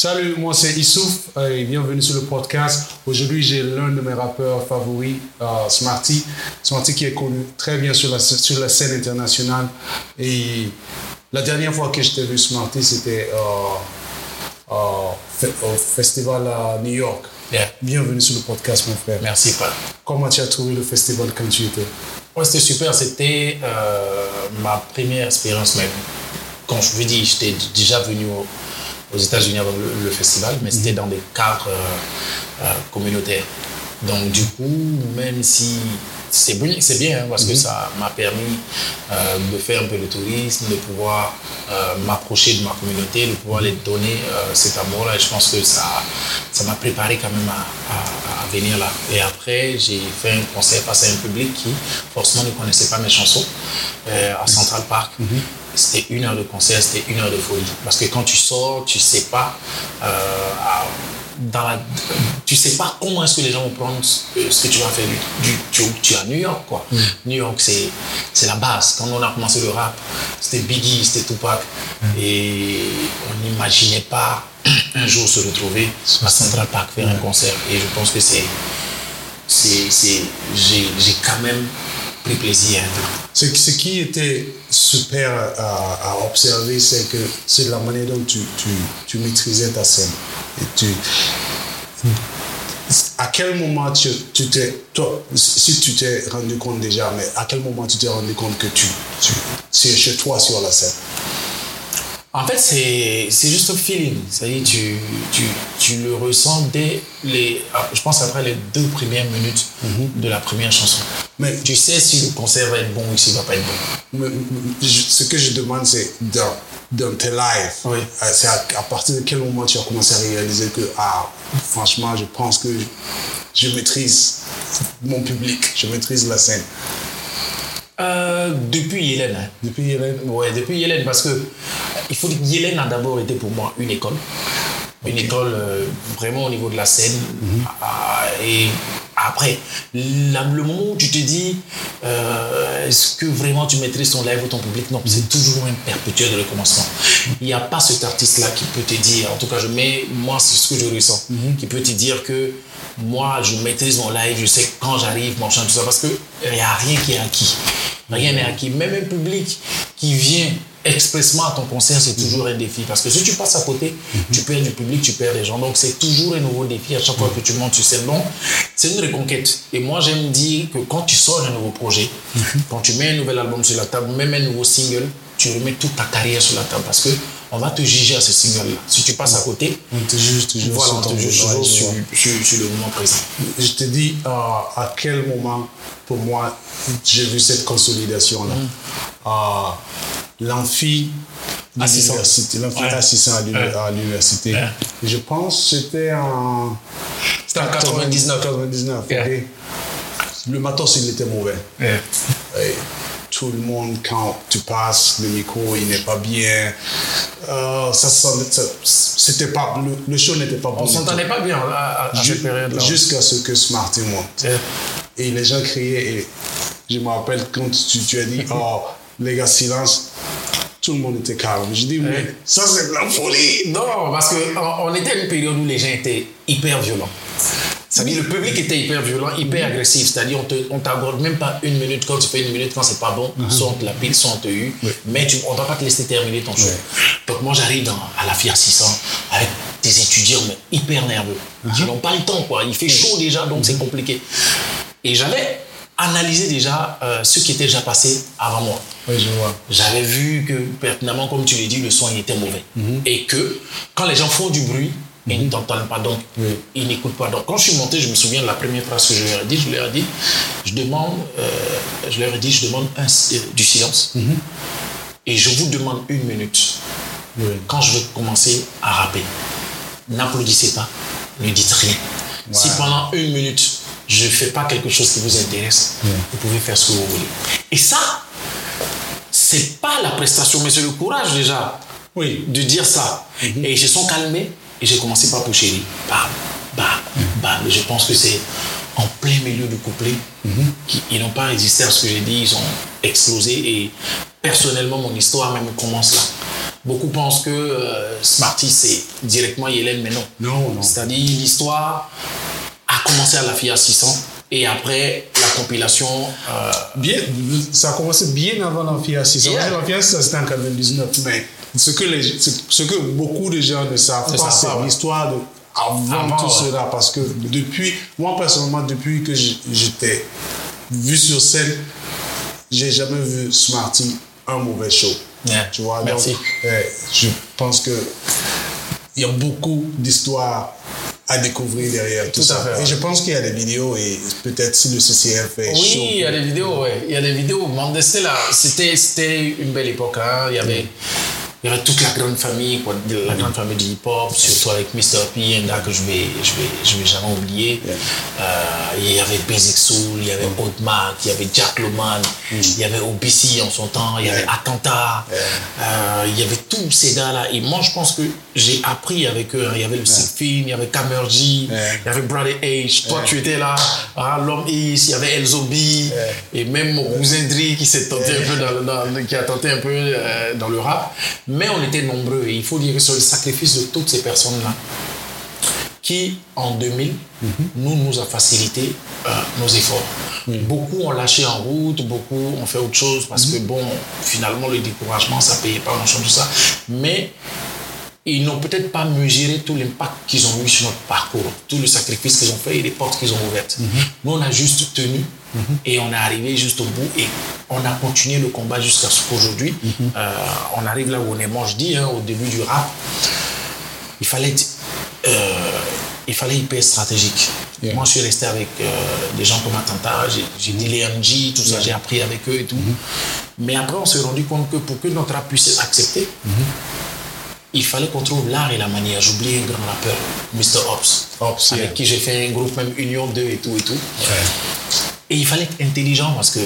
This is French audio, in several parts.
Salut, moi c'est Issouf et bienvenue sur le podcast. Aujourd'hui, j'ai l'un de mes rappeurs favoris, euh, Smarty. Smarty qui est connu très bien sur la, sur la scène internationale. Et la dernière fois que je t'ai vu Smarty, c'était euh, euh, au festival à New York. Bienvenue sur le podcast, mon frère. Merci, Paul. Comment tu as trouvé le festival quand tu étais? Ouais, c'était super. C'était ma première expérience même. Quand je vous dis, j'étais déjà venu au aux États-Unis avant le, festival, mais c'était dans des cadres euh, euh, communautaires. Donc du coup, même si c'est bien, c'est bien hein, parce que mhm. ça m'a permis euh, de faire un peu de tourisme, de pouvoir m'approcher de ma communauté, de pouvoir les donner cet amour-là. Et je pense que ça, ça m'a préparé quand même à, venir là. Et après, j'ai fait un concert face à un public qui forcément ne connaissait pas mes chansons à Central Park. Mhm c'était une heure de concert, c'était une heure de folie. Parce que quand tu sors, tu sais pas, euh, dans tu sais pas comment est-ce que les gens vont prendre ce que tu vas faire. Du, tu, tu, es à New York, quoi. Mm. New York, c'est, c'est la base. Quand on a commencé le rap, c'était Biggie, c'était Tupac. Mm. Et on n'imaginait pas un jour se retrouver à Central Park faire un concert. Et je pense que c'est, c'est, c'est j'ai, j'ai quand même plaisir. Ce, ce, qui était super à, observer, c'est que c'est la manière dont tu, tu, tu, maîtrisais ta scène. Et tu, à quel moment tu, tu t'es, toi, si tu t'es rendu compte déjà, mais à quel moment tu t'es rendu compte que tu, tu, c'est chez toi sur la scène? En fait, c'est juste un feeling. C'est-à-dire, tu, tu, tu, le ressens dès les. Ah, je pense après les deux premières minutes mhm. de la première chanson. Mais tu sais si le concert va être bon ou s'il va pas être bon. ce que je demande, c'est dans, dans tes lives, oui. Euh, c'est à, partir de quel moment tu as commencé à réaliser que, ah, franchement, je pense que je maîtrise mon public, je maîtrise la scène? Euh, depuis Hélène. Hein. Depuis Hélène Ouais, depuis Hélène, parce que il faut dire Hélène a d'abord été pour moi une école. Une école euh, vraiment au niveau de la scène. Mhm. Ah, et après, le moment où tu te dis, euh, est-ce que vraiment tu maîtrises ton live ou ton public? Non, c'est toujours un perpétuel de recommencement. Il n'y a pas cet artiste-là qui peut te dire, en tout cas, je mets, moi, c'est ce que je ressens, mhm. qui peut te dire que moi, je maîtrise mon live, je sais quand j'arrive, mon chant, tout ça, parce qu'il n'y a rien qui est acquis. Rien n'est acquis. Même un public qui vient expressement à ton concert, c'est toujours un défi. Parce que si tu passes à côté, mhm. tu perds du public, tu perds des gens. Donc c'est toujours un nouveau défi à chaque fois que tu montes sur scène. Donc c'est une reconquête. Et moi j'aime dire que quand tu sors un nouveau projet, mhm. quand tu mets un nouvel album sur la table, même un nouveau single, tu remets toute ta carrière sur la table. Parce que on va te juger à ce single-là. Si tu passes à côté, on te juge toujours, voilà, on te juge toujours sur, sur, le moment présent. Je te dis euh, à quel moment, pour moi, j'ai vu cette consolidation-là? Mm. Euh, l'amphi l'université, l'amphi assistant à l'université. Je pense que c'était en... C'était en 99. 99, Le matos, il était mauvais. Tout le monde, quand tu passes, le micro, il n'est pas bien. Euh, ça, c'était pas, le, show n'était pas bon. On s'entendait pas bien à, cette période-là. Jusqu'à ce que Smarty monte. Et les gens criaient. Et je me rappelle quand tu, tu as dit, oh, les gars, silence tout le monde était calme. Je dis, mais ça, c'est de la folie. Non, parce qu'on était à une période où les gens étaient hyper violents. C'est-à-dire, le public était hyper violent, hyper agressif. C'est-à-dire, on t'aborde même pas une minute quand tu fais une minute, quand c'est pas bon, uh-huh. soit on te la pile, soit on te eu. Mais tu, on ne va pas te laisser terminer ton show. Donc, moi, j'arrive à la FIA 600 avec des étudiants mais hyper nerveux. Uh-huh. Ils n'ont pas le temps, quoi. Il fait chaud déjà, donc c'est compliqué. Et j'avais analyser déjà euh, ce qui était déjà passé avant moi. Oui, je vois. J'avais vu que pertinemment, comme tu l'as dit, le son était mauvais. Mhm. Et que quand les gens font du bruit, ils ne mhm. t'entendent pas, donc ils n'écoutent pas. Donc quand je suis monté, je me souviens de la première phrase que je leur ai dit, je leur ai dit, je demande, euh, je leur ai dit, je demande un, euh, du silence. Mhm. Et je vous demande une minute. Quand je vais commencer à rapper, n'applaudissez pas, ne dites rien. Si pendant une minute, je ne fais pas quelque chose qui vous intéresse, vous pouvez faire ce que vous voulez. Et ça, c'est pas la prestation, mais c'est le courage déjà oui. de dire ça. Mhm. Et ils se sont calmés et j'ai commencé par Pouchéry. Bam, bam, bam. Et je pense que c'est en plein milieu du couplet. Mhm. Ils n'ont pas résisté à ce que j'ai dit, ils ont explosé. Et personnellement, mon histoire même commence là. Beaucoup pensent que euh, Smarty, c'est directement Hélène, mais non. Non, non. C'est-à-dire, l'histoire a commencé à la FIA 600 et après la compilation. euh, Bien, ça a commencé bien avant l'Amphia 600. Yeah. L'Amphia 600, c'était en 99. Mais ce que, les, ce que beaucoup de gens ne savent pas, c'est l'histoire de avant, Avant, tout cela. Parce que depuis, moi personnellement, depuis que j'étais vu sur scène, j'ai jamais vu Smarty un mauvais show. Yeah. Tu vois, Merci. donc, euh, je pense que il y a beaucoup d'histoires à découvrir derrière tout, ça. fait, ouais. Et je pense qu'il y a des vidéos et peut-être si le CCF est Oui, chaud. il y a des vidéos, ouais. Il y a des vidéos. Là, c'était, une belle époque. Hein. Il, y avait, il y avait toute la grande famille, quoi, la grande famille du hip-hop, surtout avec Mr. P, un gars que je vais, je vais, je vais jamais oublier. Euh, il y avait Basic Soul, il y avait Mac, il y avait Jack Loman, il y avait OBC en son temps, il y avait Attentat, euh, il y avait tous ces gars-là. Et moi, je pense que j'ai appris avec eux. hein. Il y avait le Sigfin, il y avait Kamerji, il y avait Brother H. Toi, tu étais là. Ah, L'homme Is, il y avait Elzobi. Et même mon cousin Dri qui s'est tenté un peu dans, dans- qui a tenté un peu euh, dans le rap. Mais on était nombreux. Et il faut dire que sur le sacrifice de toutes ces personnes-là, qui, en 2000, nous, nous a facilité euh, nos efforts. Beaucoup ont lâché en route, beaucoup ont fait autre chose parce que, bon, finalement, le découragement, ça payait pas grand-chose, tout ça. Mais ils n'ont peut-être pas mesuré tout l'impact qu'ils ont eu sur notre parcours, tout le sacrifice qu'ils ont fait et les portes qu'ils ont ouvertes. Nous, on a juste tenu et on est arrivé juste au bout et on a continué le combat jusqu'à ce qu'aujourd'hui, euh, on arrive là où on est. Moi, je dis, hein, au début du rap, il fallait euh, il fallait hyper stratégique. Yeah. Moi, je suis resté avec euh, des gens comme Attentat, j'ai- dit les MJ, tout ça, j'ai appris avec eux et tout. Mais après, on s'est rendu compte que pour que notre rap puisse être accepté, il fallait qu'on trouve l'art et la manière. Oublié un grand rappeur, Mr. Ops, Ops, avec yeah. qui j'ai fait un groupe, même Union 2 et tout et tout. Et il fallait être intelligent parce que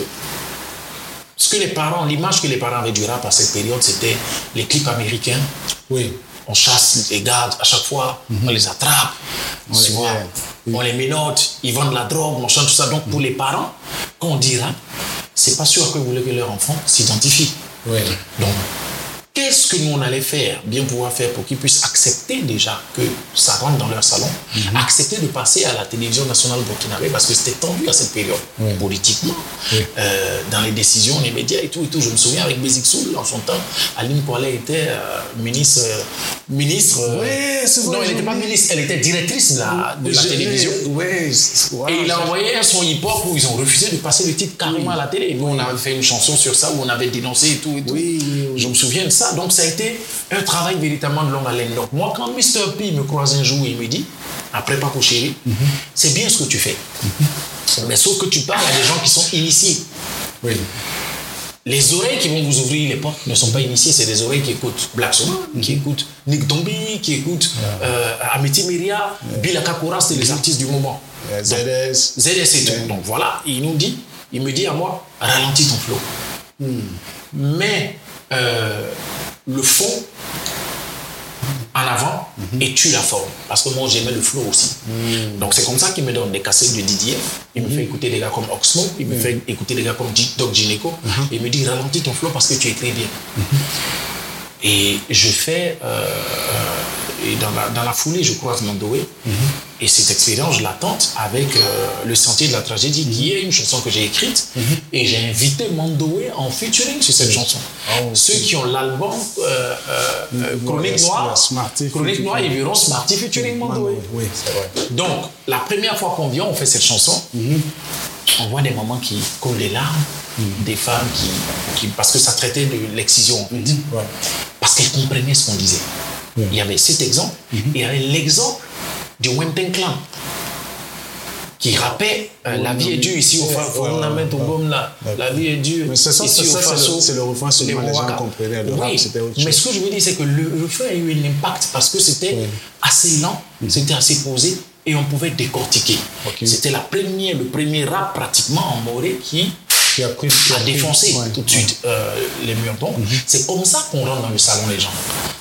ce que les parents, l'image que les parents avaient du rap à cette période, c'était les clips américains. Oui. On chasse les gardes à chaque fois, on les attrape, tu les- vois, oui. on les ménote, ils vendent la drogue, machin, tout ça. Donc pour les parents, quand on dit rap, c'est pas sûr que vous voulez que leur enfant s'identifie. Oui. Donc, qu'est-ce que nous on allait faire, bien pouvoir faire pour qu'ils puissent accepter déjà que ça rentre dans leur salon, Mhm. accepter de passer à la télévision nationale burkinabé parce que c'était tendu à cette période, Oui. politiquement, Oui. euh, dans les décisions, les médias et tout et tout. Je me souviens avec Basic Soul, en son temps, Aline Poilet était euh, ministre. euh, ministre euh, Ouais, Non, elle n'était pas ministre, elle était directrice de la, de la télévision. Ouais. Et il a envoyé son hip-hop où ils ont refusé de passer le titre carrément à la télé. Nous, on avait fait une chanson sur ça où on avait dénoncé et tout et tout. Je me souviens de ça. Donc, ça a été un travail véritablement de longue haleine. Donc, moi, quand Mr. P me croise un jour et il me dit, après Paco Chéri, Mhm. c'est bien ce que tu fais. Mais sauf que tu parles à des gens qui sont initiés. Oui. Les oreilles qui vont vous ouvrir les portes ne sont pas initiées, c'est des oreilles qui écoutent Black Swan, qui écoutent Nick Dombi, qui écoutent euh, Amity Meria, Bill Akakura, c'est les artistes du moment. Donc, ZS. ZS et tout. Donc voilà, il nous dit, il me dit à moi, ralentis ton flow. Mais euh, le fond en avant et tue la forme. Parce que moi, j'aimais le flow aussi. Donc c'est comme ça qu'il me donne des cassettes de Didier. Il me fait écouter des gars comme Oxmo, il me fait écouter des gars comme Doc Gineco. Et il me dit, ralentis ton flow parce que tu écris bien. Et je fais, euh, et dans, la, dans la foulée, je croise Mandoé. Et cette expérience, je la tente avec euh, Le Sentier de la Tragédie, qui est une chanson que j'ai écrite. Et j'ai invité Mandoé en featuring sur cette chanson. Oh, Ceux qui ont l'album euh, euh, Chronique Noire, Chronique. Noire, ils verront Smarty featuring Mandoé. Oui. Donc, la première fois qu'on vient, on fait cette chanson. On voit des mamans qui coulent les larmes, des femmes qui, qui- Parce que ça traitait de l'excision, en fait. Ouais. Parce qu'elles comprenaient ce qu'on disait. Il y avait cet exemple, et il y avait l'exemple du Wenten Clan qui rappait euh, La vie est dure ici au là. La vie est dure. Mais c'est ça, ici c'est c'est Faso, le- c'est le refrain seulement, les gens comprenaient. Le Oui, autre Mais ce que je veux dire, c'est que le refrain a eu un impact parce que c'était Oui. assez lent, c'était assez posé et on pouvait décortiquer. C'était la première, le premier rap pratiquement en moré qui Qui a pris. qui ouais, tout de ouais. suite euh, les murs. Donc, c'est comme ça qu'on rentre dans le salon les gens.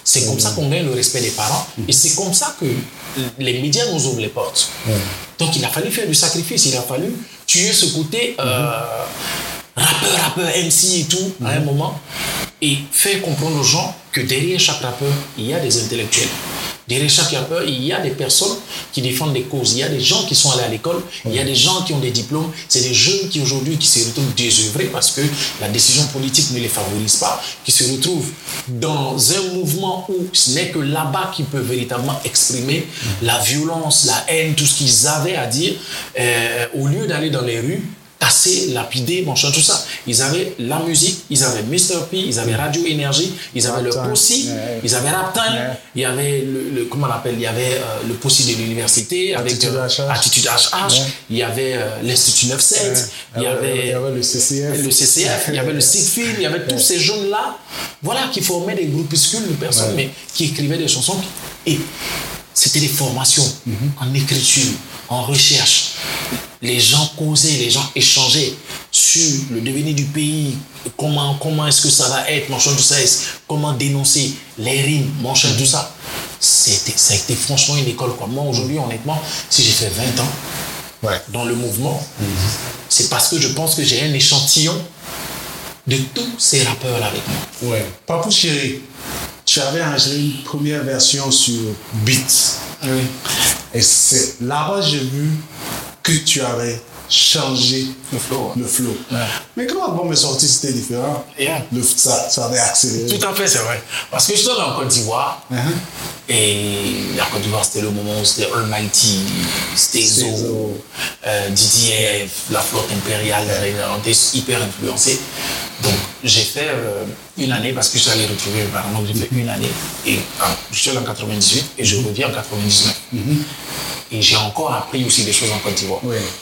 C'est comme ça qu'on gagne le respect des parents. Et c'est comme ça que les médias nous ouvrent les portes. Donc, il a fallu faire du sacrifice. Il a fallu tuer ce côté euh, rappeur, rappeur, MC et tout à un moment et faire comprendre aux gens que derrière chaque rappeur, il y a des intellectuels. Derrière chaque rappeur, il y a des personnes qui défendent des causes. Il y a des gens qui sont allés à l'école. Il y a des gens qui ont des diplômes. C'est des jeunes qui aujourd'hui qui se retrouvent désœuvrés parce que la décision politique ne les favorise pas, qui se retrouvent dans un mouvement où ce n'est que là-bas qu'ils peuvent véritablement exprimer la violence, la haine, tout ce qu'ils avaient à dire, euh, au lieu d'aller dans les rues assez lapidé, mon tout ça. Ils avaient la musique, ils avaient Mr. P, ils avaient Radio Énergie, ils avaient le Possi, ils avaient Raptime, il y avait le, comment on appelle, il y avait euh, le Possi de l'université avec Attitude HH, Attitude HH il y avait euh, l'Institut 97, il y avait, il y avait le CCF, le CCF, il y avait le SIGFIL, il y avait tous ces jeunes-là, voilà, qui formaient des groupuscules de personnes, mais qui écrivaient des chansons. Et c'était des formations mm-hmm. en écriture, en recherche les gens causaient, les gens échangeaient sur le devenir du pays, comment, comment est-ce que ça va être, machin, tout ça, comment dénoncer les rimes, machin, tout ça. C'était, ça a été franchement une école. Quoi. Moi, aujourd'hui, honnêtement, si j'ai fait 20 ans dans le mouvement, c'est parce que je pense que j'ai un échantillon de tous ces rappeurs-là avec moi. Ouais. Papou Chéri, tu avais enregistré une première version sur Beat. Oui. Et c'est là-bas j'ai vu que tu avais changé le flow. Le flow. Mais quand l'album est sorti, c'était différent. Le, ça, ça, avait accéléré. Tout à fait, c'est vrai. Parce que je suis en Côte d'Ivoire. Uh-huh. Et la Côte d'Ivoire, c'était le moment où c'était Almighty, c'était Zo, euh, DDF, la flotte impériale. On était hyper influencés. Donc, j'ai fait euh, une année parce que je suis allé retrouver mes parents. Donc, j'ai fait une année. Et ah, je suis allé en 98 et je reviens en 99. Et j'ai encore appris aussi des choses en Côte d'Ivoire.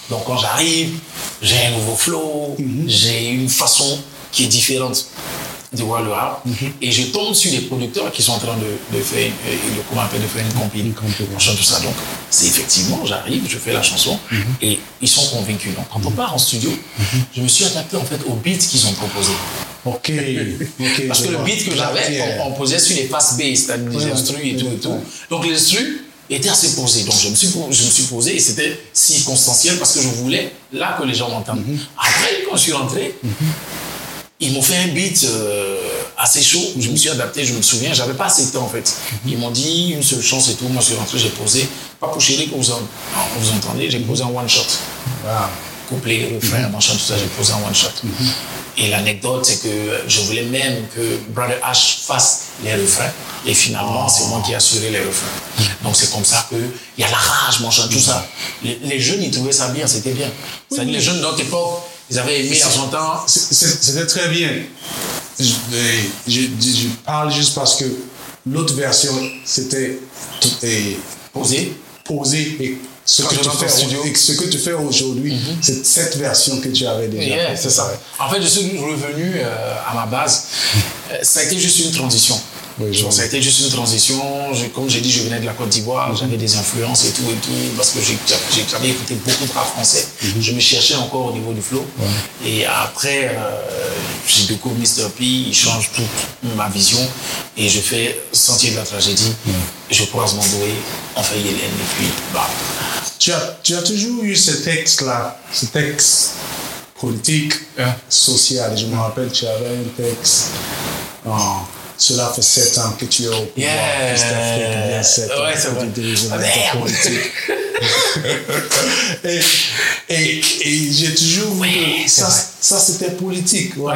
Donc quand j'arrive, j'ai un nouveau flow, mhm. j'ai une façon qui est différente de voir le rap. Mhm. Et je tombe sur des producteurs qui sont en train de, de faire, une, comment appelle, de faire une compil, tout ça. Donc c'est effectivement, j'arrive, je fais la chanson mhm. et ils sont convaincus. Donc quand on part en studio, je me suis adapté en fait au beat qu'ils ont proposé. Ok. Parce que le beat que j'avais, on, posait sur les fast bass, c'est-à-dire les instrus et tout et tout. Donc les instrus, était assez posé. Donc je me suis, je me suis posé et c'était circonstanciel parce que je voulais là que les gens m'entendent. Mhm. Après, quand je suis rentré, mhm. ils m'ont fait un beat euh, assez chaud. Je me suis adapté, je me souviens, j'avais pas assez de temps en fait. Mhm. Ils m'ont dit une seule chance et tout. Moi je suis rentré, j'ai posé. Pas pour chéri que vous, vous entendez, j'ai posé en one shot. Wow. Couplet, refrain, machin, tout ça, j'ai posé en one shot. Et l'anecdote, c'est que je voulais même que Brother H fasse les refrains. Et finalement, c'est moi qui ai assuré les refrains. Donc c'est comme ça qu'il y a la rage, mon chant, tout ça. Les, jeunes, ils trouvaient ça bien, c'était bien. les jeunes de notre époque, ils avaient aimé Argentin. C'était très bien. Je, parle juste parce que l'autre version, c'était posé. Posé et ce que, tu fais, ce que tu fais aujourd'hui, mhm. c'est cette version que tu avais déjà. c'est ça. En fait, je suis revenu euh, à ma base. Euh, ça a été juste une transition. Ça a été juste une transition. comme j'ai dit, je venais de la Côte d'Ivoire, j'avais des influences et tout et tout, parce que j'avais écouté beaucoup de rap français. Mhm. Je me cherchais encore au niveau du flow. Et après, euh, j'ai découvert Mr. P, il change toute ma vision. Et je fais Sentier de la tragédie. Je croise Mandoué, on fait Yélène, et puis, bah, tu as, tu as toujours eu ce texte-là, ce texte politique, hein, social. Je me rappelle, tu avais un texte. Oh, cela fait sept ans que tu es au pouvoir. Yeah. sept ans ouais, c'est vrai. politique. et, et, et j'ai toujours vu que ça, ça c'était politique. Ouais.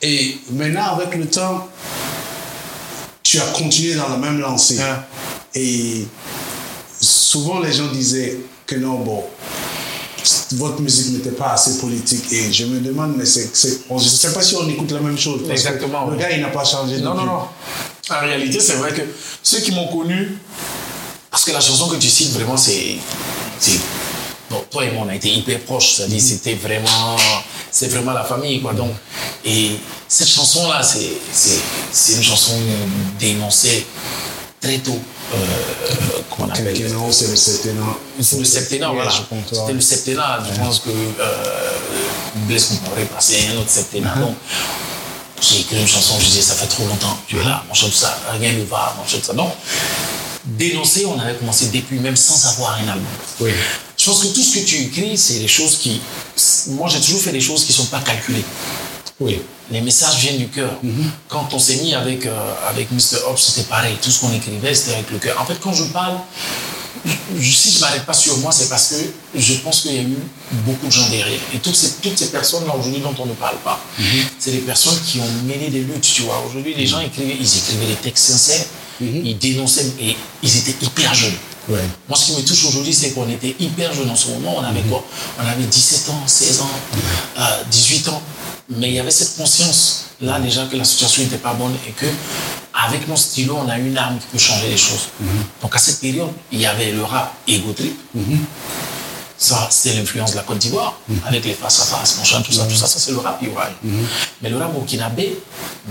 Et maintenant, avec le temps, tu as continué dans la même lancée. Et souvent les gens disaient que non, bon, votre musique n'était pas assez politique. Et je me demande, mais c'est, je ne sais pas si on écoute la même chose. Exactement. Le gars, il n'a pas changé. Non, non, non. En réalité, c'est vrai que ceux qui m'ont connu, parce que la chanson que tu cites, vraiment, c'est. Bon, toi et moi, on a été hyper proches. C'est-à-dire, mm-hmm. c'était vraiment. C'est vraiment la famille, quoi. Donc, et cette chanson-là, c'est, c'est une chanson dénoncée très tôt euh, comment on appelle C'est le septennat. C'est le septennat, voilà. C'était le septennat. Je pense que euh, Blaise Compaoré passait un autre septennat. Uh-huh. Donc, j'ai écrit une chanson, je disais, ça fait trop longtemps, tu es là, mon chante ça, rien ne va, mon chante ça. Donc, dénoncer, on avait commencé depuis même sans avoir un album. Oui. Je pense que tout ce que tu écris, c'est des choses qui. Moi, j'ai toujours fait des choses qui ne sont pas calculées. Oui. les messages viennent du cœur. Quand on s'est mis avec, euh, avec Mr. Hobbs, c'était pareil. Tout ce qu'on écrivait, c'était avec le cœur. En fait, quand je parle, je- si je ne m'arrête pas sur moi, c'est parce que je pense qu'il y a eu beaucoup de gens derrière. Et toutes ces, toutes ces personnes-là, aujourd'hui, dont on ne parle pas, c'est des personnes qui ont mené des luttes, tu vois. Aujourd'hui, les gens écrivaient, ils écrivaient des textes sincères, ils dénonçaient, et ils étaient hyper jeunes. Ouais. Moi, ce qui me touche aujourd'hui, c'est qu'on était hyper jeunes en ce moment. On avait quoi? On avait 17 ans, 16 ans, euh, 18 ans. Mais il y avait cette conscience, là, déjà, que la situation n'était pas bonne et que, avec mon stylo, on a une arme qui peut changer les choses. Donc, à cette période, il y avait le rap Ego Trip. Ça, c'était l'influence de la Côte d'Ivoire, avec les face à face, machin, tout ça, tout ça, ça c'est le rap Ivoirien. Mais le rap burkinabé,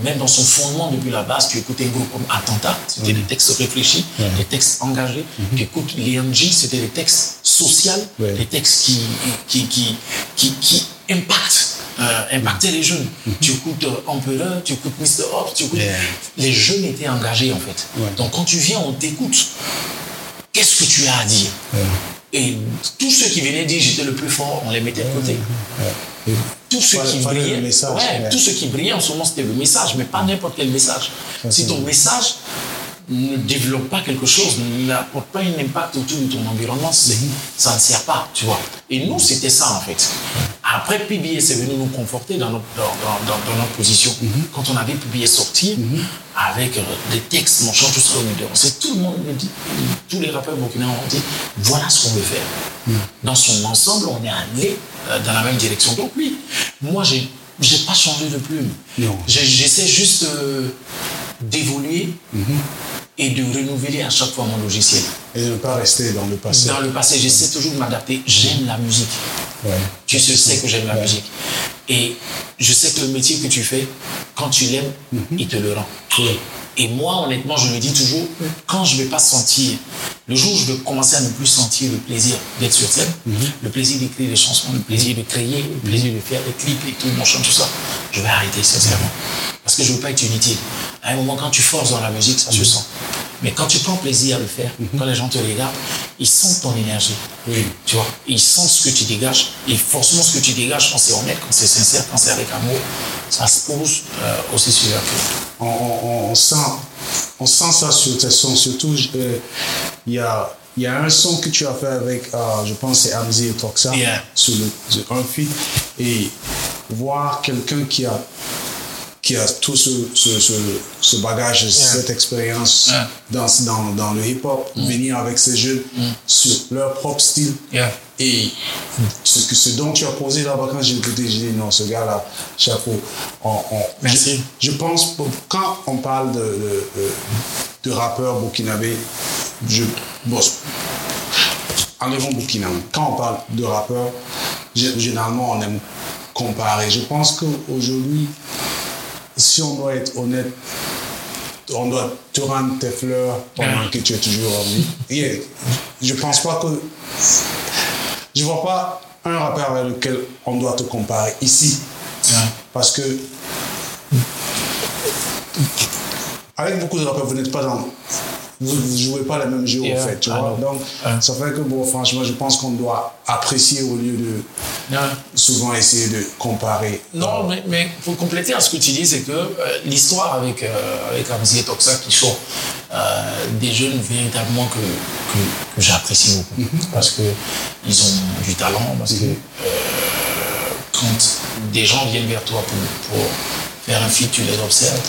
même dans son fondement depuis la base, tu écoutes un groupe comme Attentat, c'était des textes réfléchis, des textes engagés. Tu écoutes les MJ, c'était des textes sociaux, Ouais. des textes qui, qui, qui, qui, qui impactent. Euh, impactaient les jeunes. Tu écoutes Empereur, tu écoutes Mr. Hobbs, tu écoutes. Yeah. Les jeunes étaient engagés en fait. Ouais. Donc quand tu viens, on t'écoute. Qu'est-ce que tu as à dire? Et tous ceux qui venaient dire j'étais le plus fort, on les mettait de côté. Et Tous ceux qui brillaient, message, ouais, ouais. tous ceux qui brillaient en ce moment, c'était le message, mais pas n'importe quel message. Si ton message ne développe pas quelque chose, n'apporte pas un impact autour de ton environnement, ça ne sert pas, tu vois. Et nous, c'était ça en fait. Après, PBS est venu nous conforter dans notre, dans, dans- dans- dans notre position. Mhm. Quand on avait PBS sorti, avec euh, des textes, mon chant, tout ça, on on sait, tout le monde me dit, tous les rappeurs burkinabés ont dit, voilà ce qu'on veut faire. Mhm. Dans son ensemble, on est allé euh, dans la même direction. Donc oui, moi, j'ai j'ai pas changé de plume. J'essaie juste euh, d'évoluer Mhm. Et de renouveler à chaque fois mon logiciel. Et de ne pas rester dans le passé. Dans le passé, j'essaie toujours de m'adapter. J'aime la musique. Ouais. Tu sais que j'aime la Ouais. musique. Et je sais que le métier que tu fais, quand tu l'aimes, il te le rend. Et moi, honnêtement, je me dis toujours, quand je ne vais pas sentir, le jour où je vais commencer à ne plus sentir le plaisir d'être sur scène, le plaisir d'écrire des chansons, le plaisir de créer, le plaisir de faire des clips et tout, mon chant, tout ça, je vais arrêter, sincèrement. Parce que je ne veux pas être inutile. À un moment, quand tu forces dans la musique, ça se sent. Mais quand tu prends plaisir à le faire, quand les gens te regardent, ils sentent ton énergie. Oui. Tu vois, ils sentent ce que tu dégages. Et forcément, ce que tu dégages, quand c'est honnête, quand c'est sincère, quand c'est avec amour, ça se pose euh, aussi sur la on, on- on sent, on sent ça sur tes sons. Surtout, euh, il y, a, y a un son que tu as fait avec, euh, je pense, c'est Amzi et Toxa, Yeah. sur le, un. Et voir quelqu'un qui a, qui a tout ce, ce, ce, ce bagage, cette expérience Yeah. dans, dans, dans le hip-hop, venir avec ces jeunes sur leur propre style. Yeah. Et ce, que, ce dont tu as posé là-bas, quand j'ai écouté, j'ai dit non, ce gars-là, chapeau. On- on- Merci. Je, je pense, quand on parle de, de, rappeurs burkinabés, je, bon, enlevons Burkina. Quand on parle de rappeurs, gé- généralement, on aime comparer. Je pense qu'aujourd'hui, si on doit être honnête, on doit te rendre tes fleurs pendant Ouais. que tu es toujours en vie. Et je pense pas que. Je vois pas un rappeur avec lequel on doit te comparer ici. Yeah. Parce que. Avec beaucoup de rappeurs, vous n'êtes pas dans. Vous ne jouez pas le même jeu, Yeah, en fait. Tu I vois? Donc, Ouais. ça fait que, bon, franchement, je pense qu'on doit apprécier au lieu de Yeah. souvent essayer de comparer. Non, mais, mais pour compléter à ce que tu dis, c'est que euh, l'histoire avec, euh, avec et Toxa qui sont euh, des jeunes véritablement que, que, que j'apprécie beaucoup. Parce qu'ils ont du talent, parce que euh, quand des gens viennent vers toi pour, pour faire un feat, tu les observes,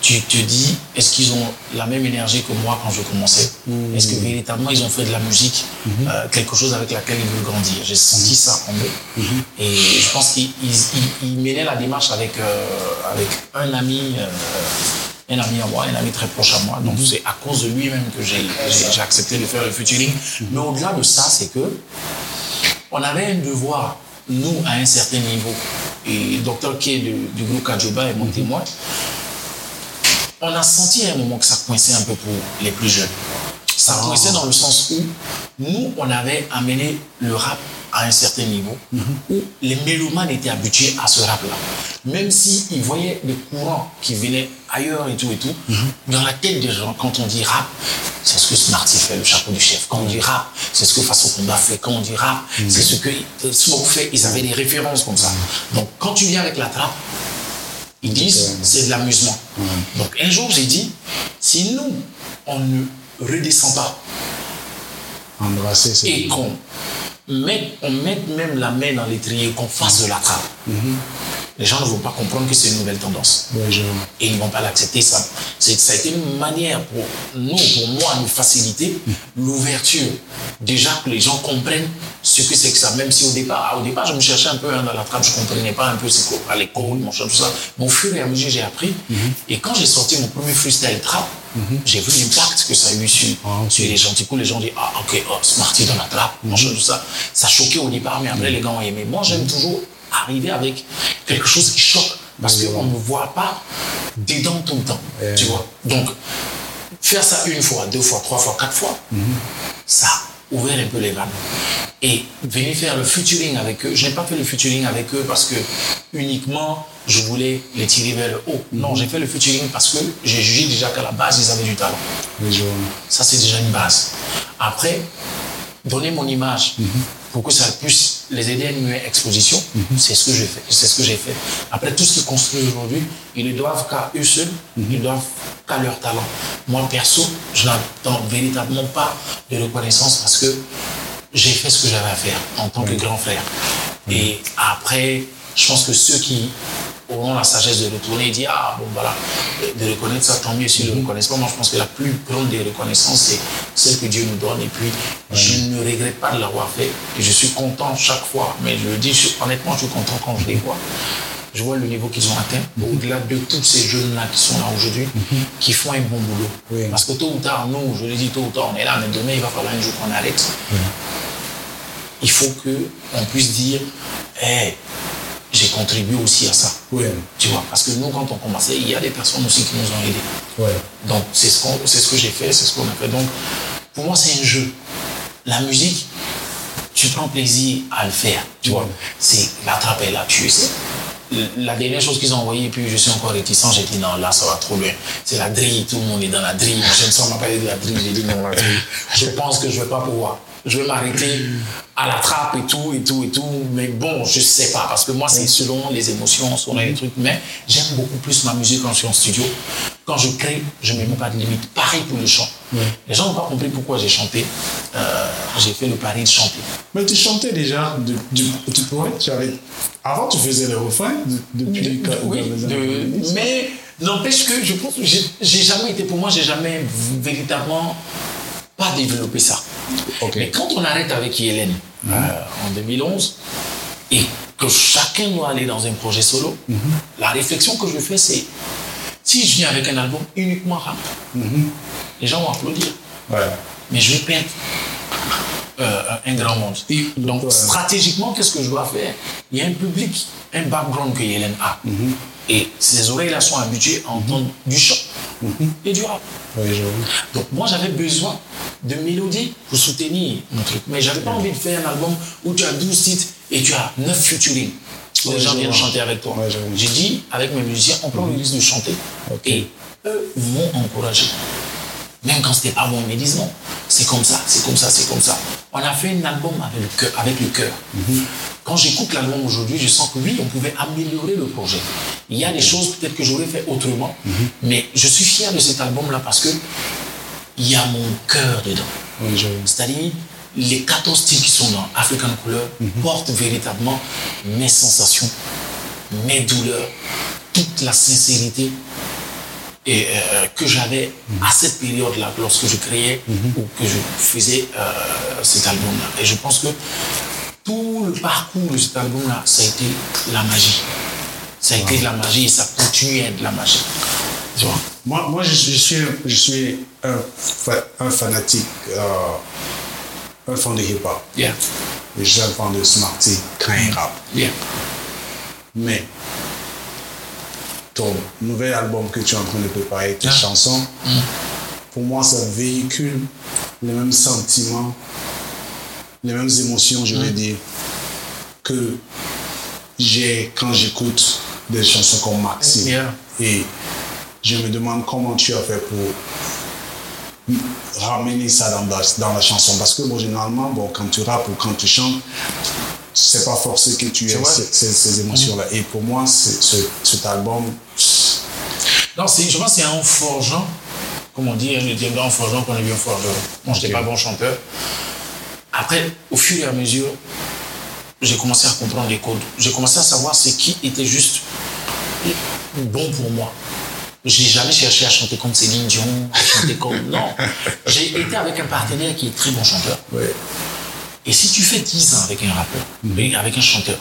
tu te dis, est-ce qu'ils ont la même énergie que moi quand je commençais Est-ce que véritablement ils ont fait de la musique euh, quelque chose avec laquelle ils veulent grandir J'ai senti ça en eux. Et je pense qu'ils ils- ils menaient la démarche avec, euh, avec un ami. euh, un ami à moi, un ami très proche à moi. Donc c'est à cause de lui-même que j'ai accepté de faire le featuring. Mais au-delà de ça, c'est que on avait un devoir, nous, à un certain niveau, et le docteur K du, du groupe Kajoba est mon témoin, on a senti à un moment que ça coinçait un peu pour les plus jeunes. Ça coinçait dans le sens où nous, on avait amené le rap à un certain niveau, où les mélomanes étaient habitués à ce rap-là. Même s'ils voyaient des courants qui venaient ailleurs et tout et tout, dans la tête des gens, quand on dit rap, c'est ce que Smarty fait, le chapeau du chef. Quand on dit rap, c'est ce que Façon Combat fait. Quand on dit rap, c'est ce que Smoke fait. Ils avaient des références comme ça. Donc, quand tu viens avec la trappe, Ils disent c'est de l'amusement. Donc un jour, j'ai dit, si nous, on ne redescend pas Embrasser, et qu'on on mette même la main dans l'étrier, qu'on fasse de la trappe, les gens ne vont pas comprendre que c'est une nouvelle tendance. Je- Et ils ne vont pas l'accepter. Ça, c'est- ça a été une manière pour nous, pour moi, de faciliter l'ouverture. Déjà que les gens comprennent ce que c'est que ça. Même si au départ, au départ, je me cherchais un peu hein, dans la trappe, je ne comprenais pas un peu c'est quoi, l'école, mon chant, tout ça. Au fur et à mesure, j'ai appris. Et quand j'ai sorti mon premier freestyle trap, j'ai vu l'impact que ça a eu sur, Ah, sur les gens. Du coup, les gens disent, ah, ok, oh, Smarty dans la trappe, chant, tout ça. Ça choquait au départ, mais après, les gars ont aimé. Moi, j'aime toujours arriver avec quelque chose qui choque. Parce Oui, qu'on ne me voit pas dedans tout le temps. Euh. Tu vois Donc, faire ça une fois, deux fois, trois fois, quatre fois, ça ouvert un peu les vannes. Et venir faire le featuring avec eux, je n'ai pas fait le featuring avec eux parce que uniquement je voulais les tirer vers le haut. Non, j'ai fait le featuring parce que j'ai jugé déjà qu'à la base, ils avaient du talent. Ça, c'est déjà une base. Après, donner mon image pour que ça puisse les aider à une meilleure exposition, c'est ce que j'ai fait. C'est ce que j'ai fait. Après, tout ce qu'ils construisent aujourd'hui, ils ne doivent qu'à eux seuls, ils doivent qu'à leur talent. Moi, perso, je n'attends véritablement pas de reconnaissance parce que j'ai fait ce que j'avais à faire en tant que grand frère. Et après, je pense que ceux qui auront la sagesse de retourner et dire ah bon voilà. De reconnaître ça tant mieux. S'ils ne le reconnaissent pas moi je pense que la plus grande des reconnaissances c'est celle que Dieu nous donne. Et puis je ne regrette pas de l'avoir fait. Et je suis content chaque fois. Mais je le dis je- honnêtement je suis content quand je les vois. Je vois le niveau qu'ils ont atteint. Au-delà de tous ces jeunes là qui sont là aujourd'hui qui font un bon boulot. Oui. parce que tôt ou tard nous je le dis tôt ou tard on est là mais demain il va falloir un jour qu'on arrête. Il faut que on puisse dire hey, j'ai contribué aussi à ça Oui, tu vois, parce que nous, quand on commençait, il y a des personnes aussi qui nous ont aidés. ouais. Donc, c'est ce, ce que j'ai fait, c'est ce qu'on a fait. Donc, pour moi, c'est un jeu. La musique, tu prends plaisir à le faire, tu vois. C'est la trappe est là, tu sais. La dernière chose qu'ils ont envoyée, puis je suis encore réticent, j'ai dit non, là, ça va trop loin. C'est la drille, tout le monde est dans la drille. Je ne sens pas parler de la drille, j'ai dit non, la drille. Je pense que je ne vais pas pouvoir. Je vais m'arrêter à la trappe et tout, et tout, et tout. Mais bon, je sais pas, parce que moi, c'est selon les émotions, selon les trucs. Mais j'aime beaucoup plus ma musique quand je suis en studio. Quand je crée, je ne me mets pas de limite. Pareil pour le chant. Les gens n'ont pas compris pourquoi j'ai chanté. Euh, j'ai fait le pari de chanter. Mais tu chantais déjà, du, tu, ouais, tu avais, avant tu faisais les refrains de- depuis De- quand- oui, de- années 90. mais n'empêche que je pense que j'ai j'ai jamais été, pour moi, j'ai jamais véritablement pas développé ça. Mais quand on arrête avec Hélène euh, en 2011 et que chacun doit aller dans un projet solo, la réflexion que je fais, c'est si je viens avec un album uniquement rap, les gens vont applaudir Ouais. mais je vais perdre euh, un grand monde. Et- Donc, stratégiquement, qu'est-ce que je dois faire? Il y a un public, un background que Hélène a. Mhm. Et ces oreilles-là sont habituées à entendre du chant et du rap. Donc, moi, j'avais besoin de mélodies pour soutenir mon truc. Mais j'avais pas envie de faire un album où tu as 12 titres et tu as 9 featuring. Ouais, Les gens viennent chanter avec toi. Ouais. J'ai dit, avec mes musiciens, on prend le risque de chanter. Et eux m'ont encouragé. Même quand c'était pas bon, ils me disent non, c'est comme ça, c'est comme ça, c'est comme ça. On a fait un album avec le cœur. Avec le cœur. Quand j'écoute l'album aujourd'hui, je sens que oui, on pouvait améliorer le projet. Il y a des choses peut-être que j'aurais fait autrement, mais je suis fier de cet album-là parce que il y a mon cœur dedans. je C'est-à-dire, les 14 titres qui sont dans African Couleur portent véritablement mes sensations, mes douleurs, toute la sincérité et, euh, que j'avais à cette période-là, lorsque je créais ou que je faisais euh, cet album-là. Et je pense que tout le parcours de cet album-là, ça a été la magie. Ça a été de la magie et ça continue à être de la magie. Tu vois Moi, moi je, suis- je suis, je suis un, fa- un fanatique, euh, un fan de hip-hop. Yeah. Je suis un fan de Smarty quand il rappe. Yeah. Mais ton nouvel album que tu es en train de préparer, tes Ah. chansons, pour moi, ça véhicule les mêmes sentiments, les mêmes émotions, je vais dire, que j'ai quand j'écoute des chansons comme Maxime. Yeah. Et je me demande comment tu as fait pour ramener ça dans la, dans la chanson. Parce que bon, généralement, bon, quand tu rappes ou quand tu chantes, c'est pas forcé que tu aies ces, émotions-là. Et pour moi, c'est- ce, cet album, Non, je pense que c'est en forgeant, comme on dit, je dis en forgeant qu'on est bien forgeron. Bon, je n'étais Ok. pas bon chanteur. Après, au fur et à mesure, j'ai commencé à comprendre les codes. J'ai commencé à savoir ce qui était juste bon pour moi. Je n'ai jamais cherché à chanter comme Céline Dion, à chanter comme... Non. J'ai été avec un partenaire qui est très bon chanteur. Ouais. Et si tu fais 10 ans avec un rappeur, Mhm. avec un chanteur,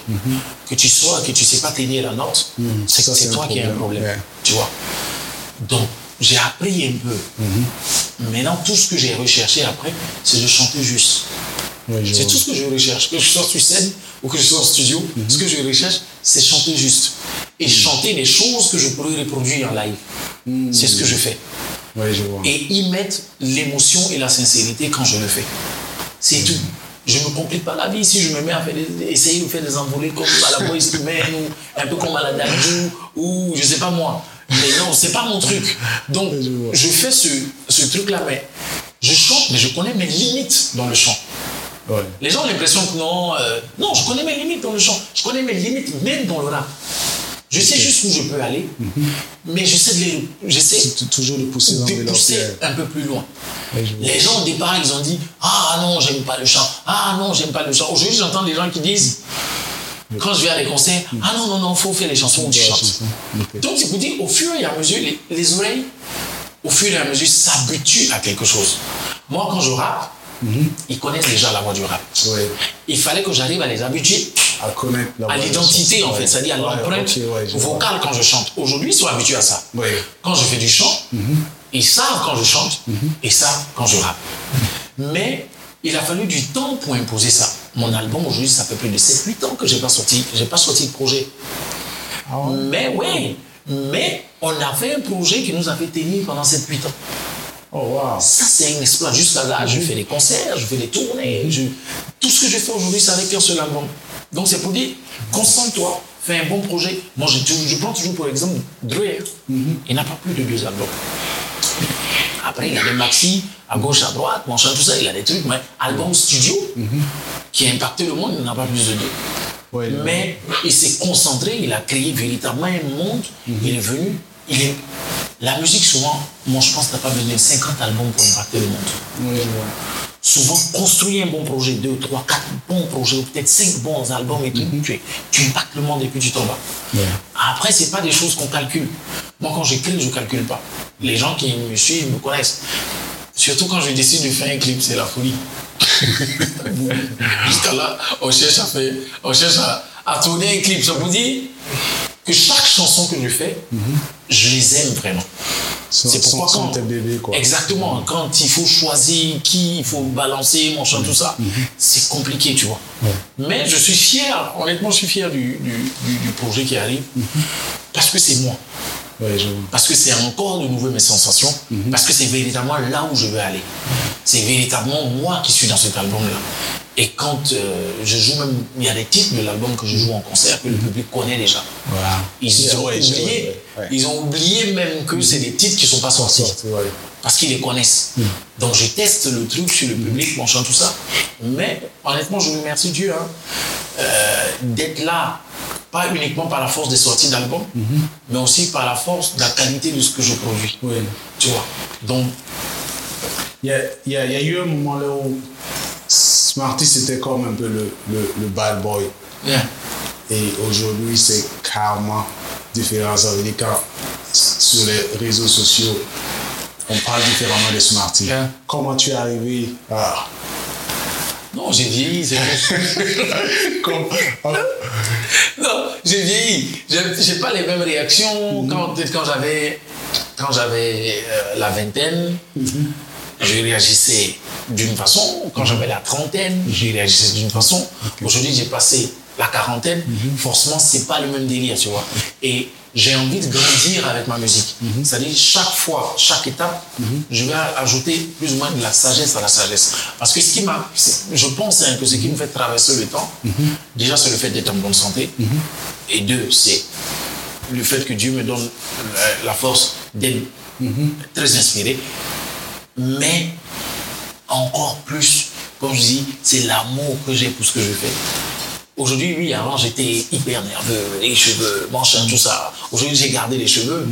que tu sois, que tu sais pas tenir la note, c'est que Mhm. C'est c'est un toi qui as un problème. Ouais. Tu vois Donc, j'ai appris un peu. Mhm. Maintenant, tout ce que j'ai recherché après, c'est de chanter juste. C'est tout ce que je recherche. Que je sois sur scène ou que je sois en studio, Mhm. ce que je recherche, c'est chanter juste. Et chanter les choses que je pourrais reproduire en live. Mhm. C'est ce que je fais. Ouais, je vois. Et y mettre l'émotion et la sincérité quand je le fais. C'est tout. Je ne me complique pas la vie si je me mets à faire des- essayer de faire des envolées comme à la Boys to Men ou un peu comme à la Danjou ou je sais pas moi. Mais non, c'est pas mon truc. Donc, je fais ce, ce truc-là, mais je chante, mais je connais mes limites dans le chant. Ouais. Les gens ont l'impression que non, euh, non, je connais mes limites dans le chant. Je connais mes limites même dans le rap. Je sais juste où je peux aller, mais j'essaie de les, j'essaie toujours de pousser de un peu plus loin. Ouais, je. Les gens au départ, ils ont dit Ah non, j'aime pas le chant. Ah non, j'aime pas le chant. Aujourd'hui, j'entends des gens qui disent Quand je vais à des concerts, Ah non, non, non, faut faire les chansons où tu chantes. Donc, c'est pour dire, au fur et à mesure, les, les oreilles, au fur et à mesure, s'habituent à quelque chose. Moi, quand je rappe, ils connaissent déjà la voix du rap. Ouais. Il fallait que j'arrive à les habituer À connaître la à voix, l'identité, en ouais. fait, c'est-à-dire à l'empreinte vocale quand je chante. Aujourd'hui, ils sont habitués à ça. Quand je fais du chant, Mhm. ils savent quand je chante et savent quand je rappe. Mais il a fallu du temps pour imposer ça. Mon album, aujourd'hui, ça fait plus de 7-8 ans que je n'ai pas sorti. J'ai pas sorti de projet. Ah? Mais oui, mais on a fait un projet qui nous a fait tenir pendant 7-8 ans. Oh, wow. Ça, c'est un exploit. Jusqu'à là, je fais des concerts, je fais des tournées. je- Tout ce que je fais aujourd'hui, c'est avec un seul album. Donc, c'est pour dire, concentre-toi, fais un bon projet. Moi, toujours- je prends toujours pour exemple Dre. Il n'a pas plus de deux albums. Après, il a des maxi à gauche, à droite, machin, tout ça, il a des trucs, mais album studio qui a impacté le monde, il n'a pas plus de deux. Ouais, je. Mais il s'est concentré, il a créé véritablement un monde, il est venu, il est... La musique, souvent, moi je pense que tu n'as pas besoin de 50 albums pour impacter le monde. Souvent, construire un bon projet, 2, 3, 4 bons projets, ou peut-être 5 bons albums et tout, tu, tu impactes le monde et puis tu t'en vas. Après, c'est pas des choses qu'on calcule. Moi, quand j'écris, je calcule pas. Les gens qui me suivent me connaissent. Surtout quand je décide de faire un clip, c'est la folie. Jusqu'à là, on cherche à faire, on cherche à, à tourner un clip. Ça vous dit que chaque chanson que je fais, je les aime vraiment. C'est pourquoi sans- quand... quoi. Exactement. Quand il faut choisir qui il faut balancer, mon chant, tout ça, c'est compliqué, tu vois. Mais je suis fier, honnêtement, je suis fier du, du- du- du projet qui arrive. Parce que c'est moi. Ouais, je vois. Parce que c'est encore de nouveau mes sensations. Parce que c'est véritablement là où je veux aller. C'est véritablement moi qui suis dans cet album-là. Et quand euh, je joue même, il y a des titres de l'album que je joue en concert que le public connaît déjà. Voilà. Ils ont, Ouais, oublié, ouais, ils ont oublié même que c'est des titres qui sont pas sortis Sorti, ouais. parce qu'ils les connaissent. Donc je teste le truc sur le public, mon chant, tout ça. Mais honnêtement, je remercie Dieu hein, euh, d'être là, pas uniquement par la force des sorties d'albums, mais aussi par la force de la qualité de ce que je produis. Ouais. Tu vois. Donc, Il y a, y a eu un moment là où Smarty c'était comme un peu le, le, le bad boy. yeah. Et aujourd'hui, c'est carrément différent. Ça veut dire quand sur les réseaux sociaux, on parle différemment de Smarty. Yeah. Comment tu es arrivé à. non, j'ai vieilli. c'est Comme- non, j'ai vieilli. J'ai pas les mêmes réactions quand, peut-être quand j'avais quand j'avais euh, la vingtaine. Je réagissais d'une façon. Quand j'avais la trentaine, je réagissais d'une façon. Aujourd'hui, j'ai passé la quarantaine. Forcément, c'est pas le même délire, tu vois. Et j'ai envie de grandir avec ma musique. C'est-à-dire, chaque fois, chaque étape, je vais ajouter plus ou moins de la sagesse à la sagesse. Parce que ce qui m'a, je pense hein, que ce qui me fait traverser le temps, déjà, c'est le fait d'être en bonne santé. Et deux, c'est le fait que Dieu me donne la, la force d'être très inspiré. Mais encore plus, comme je dis, c'est l'amour que j'ai pour ce que je fais. Aujourd'hui, oui, avant j'étais hyper nerveux, les cheveux, machin, tout ça. Aujourd'hui, j'ai gardé les cheveux.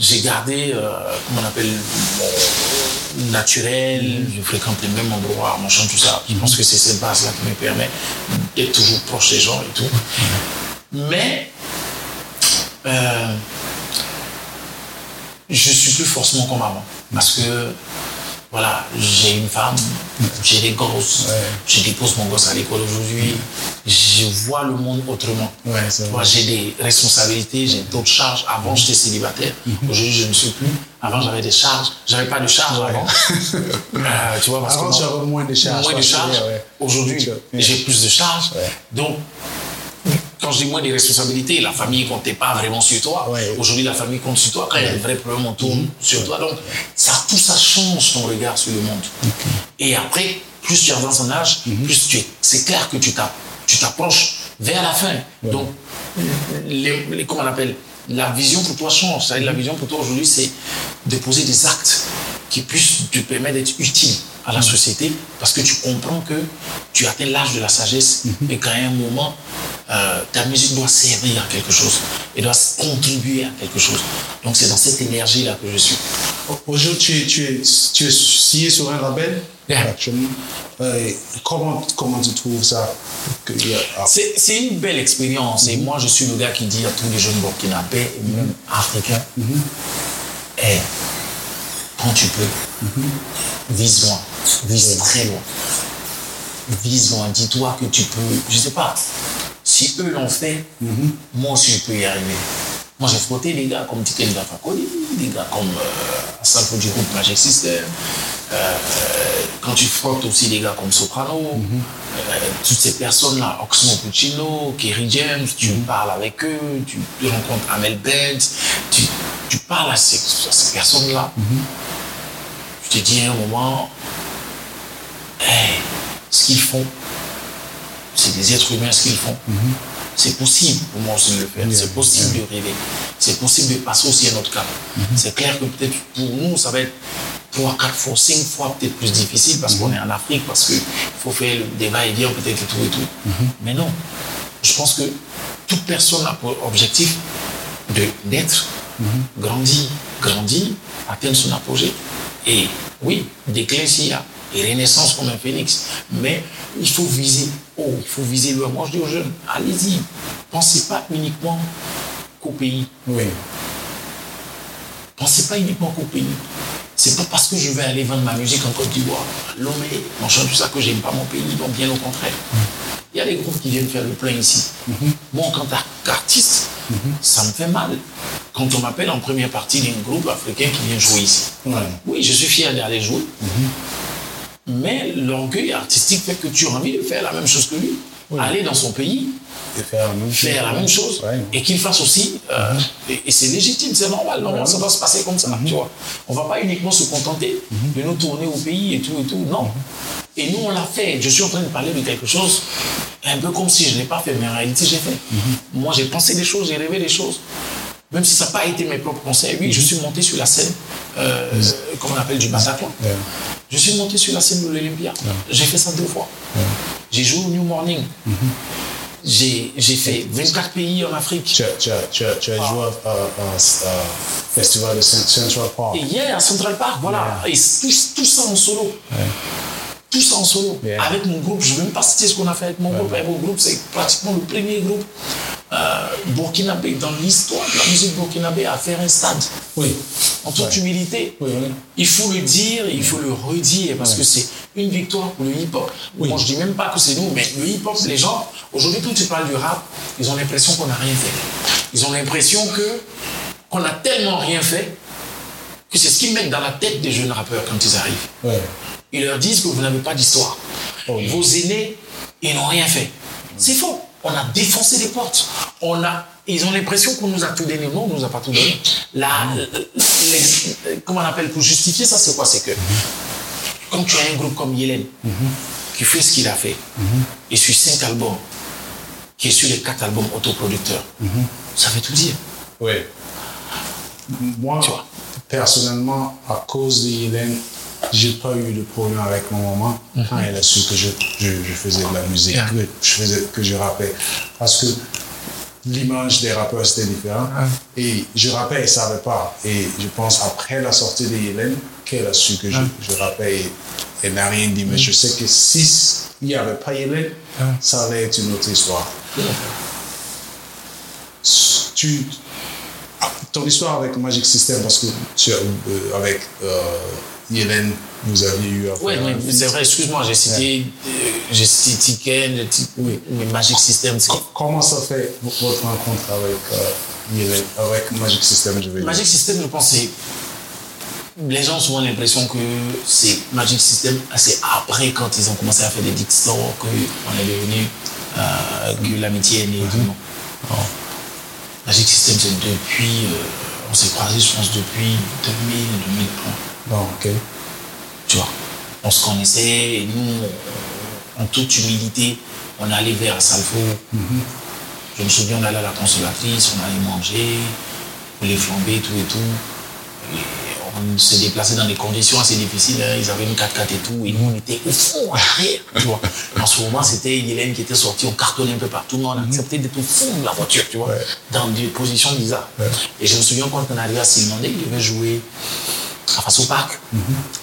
J'ai gardé, euh, comment on appelle, mon naturel. Je fréquente les mêmes endroits, machin, tout ça. Je pense que c'est cette base-là qui me permet d'être toujours proche des gens et tout. Mais, euh, je suis plus forcément comme avant. Parce que voilà, j'ai une femme, j'ai des gosses, je dépose mon gosse à l'école aujourd'hui, je vois le monde autrement. Moi, j'ai des responsabilités, j'ai d'autres charges. Avant, j'étais célibataire. Mhm. Aujourd'hui, je ne suis plus. Avant, j'avais des charges. J'avais pas de charges avant. Euh, tu vois, parce avant, tu avais moins de charges. Moins de charges. Aujourd'hui, j'ai plus de charges. Donc, quand je dis moins des responsabilités, la famille comptait pas vraiment sur toi. Aujourd'hui, la famille compte sur toi. Quand il y a des vrais problèmes, on tourne sur toi. Donc, ça, tout ça change ton regard sur le monde. Et après, plus tu avances en âge, mhm. plus tu es. C'est clair que tu t'approches vers la fin. Donc, les, comment on appelle La vision pour toi change. La vision pour toi aujourd'hui, c'est de poser des actes qui puissent te permettre d'être utile à la mhm. société parce que tu comprends que tu atteins l'âge de la sagesse mhm. et qu'à un moment, euh, ta musique doit servir à quelque chose et doit contribuer à quelque chose. Donc c'est dans cette énergie-là que je suis. Aujourd'hui, tu es, tu, es, tu es signé sur un label? Euh, comment, comment tu trouves ça ah? C'est une belle expérience. Et mhm. moi, je suis le gars qui dit à tous les jeunes burkinabés et même africains, hey, quand tu peux, vise loin, vise très loin. Vise loin, dis-toi que tu peux, je sais pas, si eux l'ont fait, mhm. moi aussi je peux y arriver. Moi j'ai frotté des gars comme Tiken Fakoli, des gars comme euh, Salfo du groupe Magic System, euh, quand tu frottes aussi des gars comme Soprano, mhm. euh, toutes ces personnes-là, Oxmo Puccino, Kerry James, tu mhm. parles avec eux, tu rencontres Amel Benz, tu, tu parles à ces, ces personnes-là. Te dis à un moment, ce qu'ils font, c'est des êtres humains ce qu'ils font. Mhm. C'est possible pour moi aussi de le faire. C'est possible de rêver. C'est possible de passer aussi à notre cap. Mhm. C'est clair que peut-être pour nous, ça va être trois, quatre fois, cinq fois peut-être plus difficile parce qu'on mhm. est en Afrique, parce qu'il faut faire le débat et dire peut-être et tout et tout. Mais non. Je pense que toute personne a pour objectif de d'être, grandir, grandir, atteindre son apogée. Et oui, des clés s'il y a et renaissance comme un phénix. Mais il faut viser haut, il faut viser loin. Moi, je dis aux jeunes, allez-y, pensez pas uniquement qu'au pays. Oui. Pensez pas uniquement qu'au pays. C'est pas parce que je vais aller vendre ma musique en Côte d'Ivoire, Lomé, machin, tout ça, que j'aime pas mon pays, donc bien au contraire. Il y a des groupes qui viennent faire le plein ici. Moi, en tant qu'artiste, mhm. ça me fait mal. Quand on m'appelle en première partie d'un groupe africain qui vient jouer ici. Oui, je suis fier d'aller jouer. Mhm. Mais l'orgueil artistique fait que tu as envie de faire la même chose que lui. Aller dans son pays, faire la même, chose, et qu'il fasse aussi. Euh, mhm. Et, c'est légitime, c'est normal. Normalement, ça doit se passer comme ça. Mhm. Tu vois. On ne va pas uniquement se contenter mhm. de nous tourner au pays et tout et tout. Non. Et nous, on l'a fait. Je suis en train de parler de quelque chose un peu comme si je n'ai pas fait, mais en réalité, j'ai fait. Moi, j'ai pensé des choses, j'ai rêvé des choses. Même si ça n'a pas été mes propres conseils. Oui, je suis monté sur la scène, euh, comme on appelle du Bataclan. Je suis monté sur la scène de l'Olympia. J'ai fait ça deux fois. J'ai joué au New Morning. J'ai fait 24 pays en Afrique. Tu, tu, tu, tu as joué au festival de Central Park. Et hier, à Central Park, voilà. Et tout, ça en solo. Tout ça en solo. Avec mon groupe, je ne vais même pas citer ce qu'on a fait avec mon groupe. mon groupe, c'est pratiquement le premier groupe euh, burkinabé, dans l'histoire de la musique burkinabé, à faire un stade. Oui. En toute humilité. Il faut le dire, il faut le redire, parce que c'est une victoire pour le hip-hop. Moi, je dis même pas que c'est nous, mais le hip-hop, les gens, aujourd'hui, quand tu parles du rap, ils ont l'impression qu'on n'a rien fait. Ils ont l'impression que qu'on a tellement rien fait que c'est ce qu'ils mettent dans la tête des jeunes rappeurs quand ils arrivent. Ils leur disent que vous n'avez pas d'histoire. Oh, Vos aînés, ils n'ont rien fait. C'est faux on a défoncé les portes. On a, ils ont l'impression qu'on nous a tout donné. Non, on nous a pas tout donné. Là, comment on appelle pour justifier ça, c'est quoi? C'est que quand tu as un groupe comme Yélène qui fait ce qu'il a fait et sur cinq albums, qui est sur les quatre albums autoproducteurs, ça veut tout dire. Oui. Moi, personnellement, à cause de Yélène, j'ai pas eu de problème avec mon maman quand elle a su que je, je, je faisais de la musique, Yeah. que je faisais, que je rappais. Parce que l'image des rappeurs c'était différent. Et je rappais, elle savait pas. Et je pense après la sortie de Hélène, qu'elle a su que je, je rappais et elle n'a rien dit. Mais je sais que si il n'y avait pas Hélène, ça allait être une autre histoire. Tu, ton histoire avec Magic System, parce que tu as, euh, avec euh, Hélène, vous aviez eu à Oui, feat. c'est vrai, excuse-moi, j'ai cité, euh, j'ai cité Tiken, j'ai cité mais Magic System. Comment ça fait votre rencontre avec euh, Hélène, avec Magic System, je vais dire? Magic System, je pense, c'est. Les gens ont souvent l'impression que c'est Magic System, c'est après, quand ils ont commencé à faire des Dixon, qu'on est devenu. euh, que l'amitié est née. et tout, non? Non. Magic System, c'est depuis. euh, on s'est croisés, je pense, depuis 2000, 2001. Ok. Tu vois, on se connaissait et nous, on- en toute humilité, on allait vers Salfo. Je me souviens, on allait à la consolatrice, on allait manger, les flamber, tout et tout. Et on se déplaçait dans des conditions assez difficiles. hein. Ils avaient une 4x4 et tout. Et nous, on était au fond, à l'arrière. Tu vois. En ce moment, c'était Hélène qui était sortie. On cartonnait un peu partout. Mais on acceptait d'être au fond de la voiture, tu vois. Ouais. Dans des positions bizarres. Et je me souviens quand on arrivait à Silmandé, il devait jouer à Face au Parc.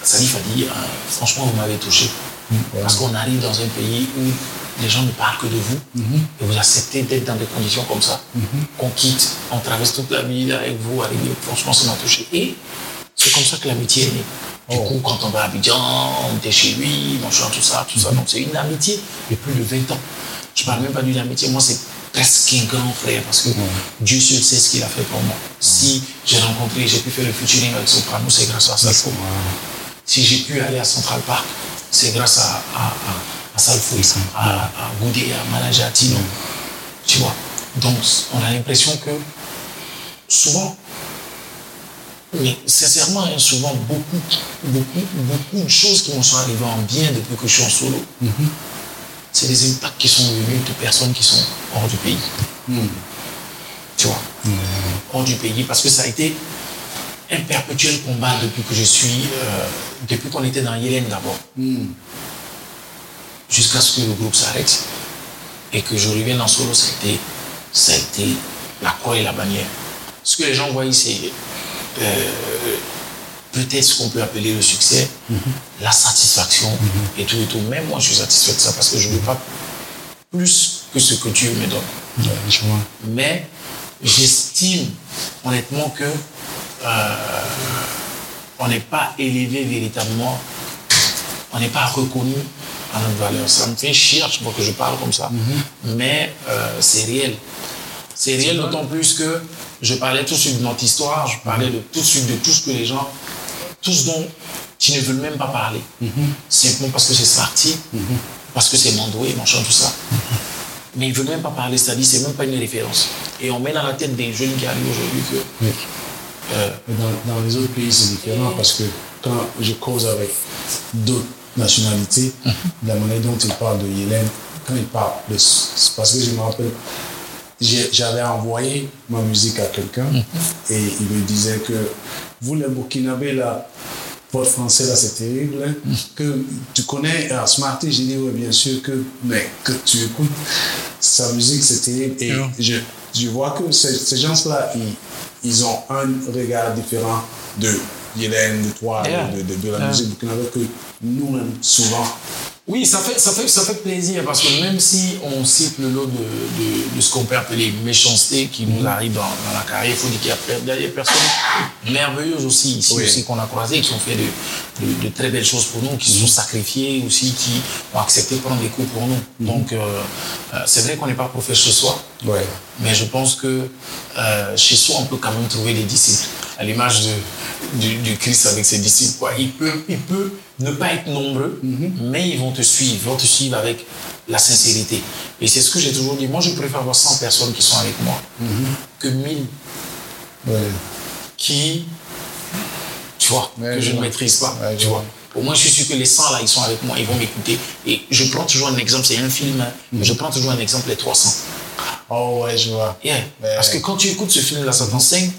Salif a dit, euh, franchement, vous m'avez touché. Parce qu'on arrive dans un pays où les gens ne parlent que de vous et vous acceptez d'être dans des conditions comme ça. Qu'on quitte, on traverse toute la ville avec vous. Franchement, ça m'a touché. Et c'est comme ça que l'amitié est née. Du Oh. coup, quand on va à Abidjan, on était chez lui, on chante tout ça, tout ça. Donc c'est une amitié de plus de 20 ans. Je parle même pas d'une amitié, moi c'est presque un grand frère parce que Dieu seul sait ce qu'il a fait pour moi. Si j'ai rencontré, j'ai pu faire le featuring avec Soprano, c'est grâce à ça. Si j'ai pu aller à Central Park, c'est grâce à, à, à, à Salfo, à, à Goudé, à Manager, à Tino. Tu vois. Donc, on a l'impression que souvent, mais sincèrement, hein, souvent, beaucoup, beaucoup, beaucoup de choses qui me sont arrivées en bien depuis que je suis en solo, c'est des impacts qui sont venus de personnes qui sont hors du pays. Tu vois. Hors du pays, parce que ça a été un perpétuel combat depuis que je suis, euh, depuis qu'on était dans Yélène d'abord, jusqu'à ce que le groupe s'arrête et que je revienne en solo, ça a été, ça a été la croix et la bannière. Ce que les gens voient, c'est euh, peut-être ce qu'on peut appeler le succès, la satisfaction et tout et tout. Même moi, je suis satisfait de ça parce que je ne veux pas plus que ce que Dieu me donne. Je vois. Mais j'estime honnêtement que euh, on n'est pas élevé véritablement, on n'est pas reconnu à notre valeur. Ça me fait chier fois que je parle comme ça, mais euh, c'est réel. C'est réel d'autant plus que je parlais tout de suite de notre histoire, je parlais de tout de suite de tout ce que les gens, tout ce dont ils ne veulent même pas parler. Simplement parce que c'est Smarty, parce que c'est Mandoué, machin, tout ça. Mais ils ne veulent même pas parler, c'est-à-dire c'est même pas une référence. Et on met dans la tête des jeunes qui arrivent aujourd'hui que Oui. euh, Dans, dans les autres pays, c'est différent parce que quand je cause avec d'autres nationalités, la manière dont ils parlent de Hélène, quand ils parlent de. Parce que je me rappelle, j'avais envoyé ma musique à quelqu'un et il me disait que vous, les Burkinabés, là, votre français, là, c'est terrible. hein, Que tu connais euh, Smarty, j'ai dit, oui, bien sûr, que, mais que tu écoutes sa musique, c'est terrible. Et Yeah. je, je vois que ces, ces gens-là, ils, ils ont un regard différent de Hélène, de toi, Yeah. de, de, de la Yeah. musique burkinabé que nous-mêmes, souvent. Oui, ça fait, ça, fait, ça fait plaisir parce que même si on cite le lot de, de, de ce qu'on peut appeler méchanceté qui nous arrive dans, dans la carrière, il faut dire qu'il y a des personnes merveilleuses aussi ici Oui. aussi qu'on a croisées, qui ont fait de, de, très belles choses pour nous, qui se sont sacrifiées aussi, qui ont accepté de prendre des coups pour nous. Donc, euh, euh, c'est vrai qu'on n'est pas prophète chez soi, Ouais. mais je pense que euh, chez soi, on peut quand même trouver des disciples. À l'image de, du, du Christ avec ses disciples. Quoi. Il, peut, il peut ne pas être nombreux, mais ils vont te suivre. Ils vont te suivre avec la sincérité. Et c'est ce que j'ai toujours dit. Moi, je préfère avoir 100 personnes qui sont avec moi que 1000 Ouais. qui, tu vois, Ouais, que je je ne maîtrise pas. Ouais, tu vois. Au moins, je suis sûr que les 100 là, ils sont avec moi, ils vont m'écouter. Et je prends toujours un exemple, c'est un film, hein, mais je prends toujours un exemple, les 300. Oh, ouais, je vois. Yeah. Parce que quand tu écoutes ce film-là, ça t'enseigne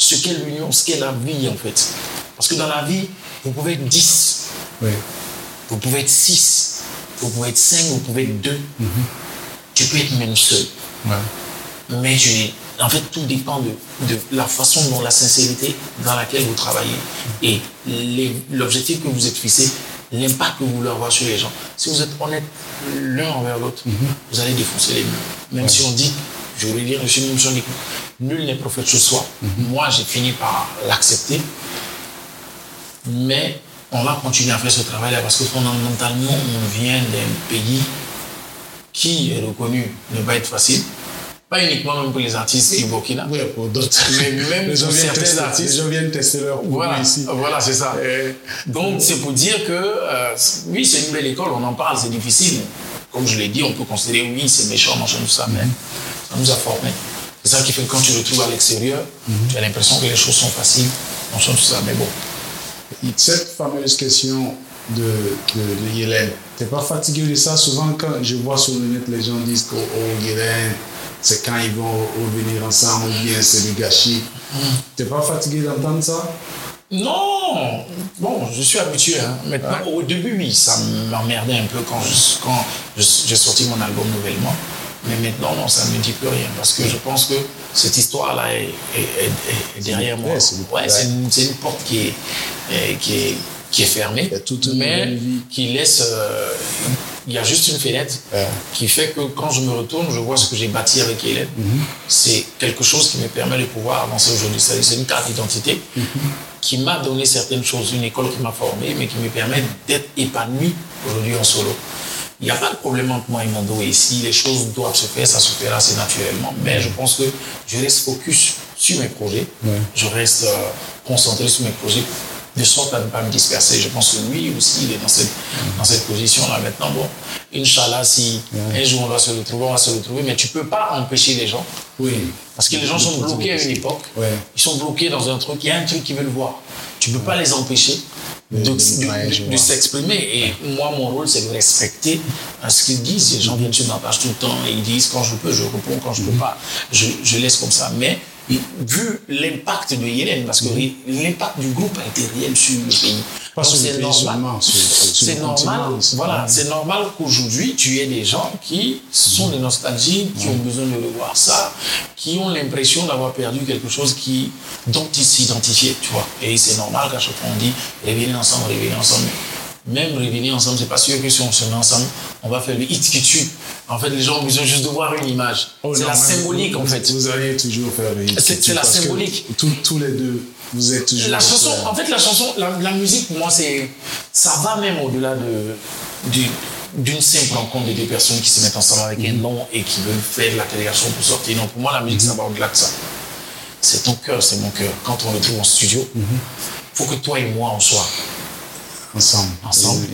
ce qu'est l'union, ce qu'est la vie, en fait. Parce que dans la vie, Vous pouvez être 10, Oui. vous pouvez être 6, vous pouvez être 5, vous pouvez être 2. Tu peux être même seul. Ouais. Mais en fait, tout dépend de, de la façon dont la sincérité dans laquelle vous travaillez et l'objectif que vous êtes fixé, l'impact que vous voulez avoir sur les gens. Si vous êtes honnête l'un envers l'autre, vous allez défoncer les murs. Même si on dit, je voulais dire, je suis une nul n'est prophète chez soi. Moi, j'ai fini par l'accepter. Mais on va continuer à faire ce travail-là parce que fondamentalement, on vient d'un pays qui est reconnu ne pas être facile. Pas uniquement même pour les artistes du Burkina. Oui, pour d'autres. Mais même les pour certains tester, artistes. Les gens viennent tester leur Voilà, ici. voilà c'est ça. Euh, Donc c'est pour dire que euh, oui, c'est une belle école, on en parle, c'est difficile. Comme je l'ai dit, on peut considérer oui, c'est méchant, machin, tout ça, mais ça nous a formés. C'est ça qui fait que quand tu le retrouves à l'extérieur, tu as l'impression que les choses sont faciles, machin, tout ça, mais bon. Cette fameuse question de, de, de Yélène, t'es pas fatigué de ça? Souvent, quand je vois sur le net, les gens disent que oh, Yélène, c'est quand ils vont revenir ensemble ou bien c'est du gâchis. T'es pas fatigué d'entendre ça? Non Bon, je suis habitué. hein. Maintenant, au début, oui, ça m'emmerdait un peu quand je- quand j'ai sorti mon album nouvellement. Mais maintenant, non, ça ne me dit plus rien. Parce que je pense que cette histoire-là est, est- est- est derrière moi. ouais, c'est une- porte qui est, euh, qui est, qui est fermée. Il y a toute une mais qui laisse. euh, il y a juste une fenêtre Ouais. qui fait que quand je me retourne, je vois ce que j'ai bâti avec Hélène. Mhm. C'est quelque chose qui me permet de pouvoir avancer aujourd'hui. C'est c'est une carte d'identité Mhm. qui m'a donné certaines choses, une école qui m'a formé, mais qui me permet d'être épanoui aujourd'hui en solo. Il n'y a pas de problème entre moi et mon dos. Et si les choses doivent se faire, ça se fera assez naturellement. Mais je pense que je reste focus sur mes projets. Ouais. Je reste euh, concentré sur mes projets de sorte à ne pas me disperser. Je pense que lui aussi, il est dans cette, dans cette position-là. Maintenant, bon, Inch'Allah, si un jour on va se retrouver, on va se retrouver. Mais tu ne peux pas empêcher les gens. Oui. Parce que les gens sont bloqués à une époque. Ouais. Ils sont bloqués dans un truc. Il y a un truc qu'ils veulent voir. Tu ne peux pas les empêcher de, s'exprimer. Et moi, mon rôle, c'est de respecter ce qu'ils disent. Les gens viennent sur ma page tout le temps et ils disent quand je peux, je réponds, quand je ne peux pas, je, je laisse comme ça. Mais vu l'impact de Yélène, parce que l'impact du groupe a été réel sur le pays. C'est normal. C'est normal. Voilà, Ouais. c'est normal qu'aujourd'hui, tu aies des gens qui sont des nostalgiques, qui ont besoin de revoir ça, qui ont l'impression d'avoir perdu quelque chose qui, dont ils s'identifiaient, tu vois. Et c'est normal qu'à chaque fois on dit réveiller ensemble, réveiller ensemble. Même réveiller ensemble, c'est pas sûr que si on se met ensemble, on va faire le hit qui tue. En fait, les gens ont besoin juste de voir une image. Oh c'est la symbolique, vous- en fait. Vous allez toujours faire le hit. C'est- la symbolique. tous- Tous les deux, vous êtes toujours. La chanson, en fait, la chanson, la, la musique, pour moi, c'est, ça va même au-delà de, du- d'une simple rencontre de deux personnes qui se mettent ensemble avec un nom et qui veulent faire de la création pour sortir. Non, pour moi, la musique, ça va au-delà de ça. C'est ton cœur, c'est mon cœur. Quand on le trouve en studio, il faut que toi et moi, on soit. Ensemble. Ensemble.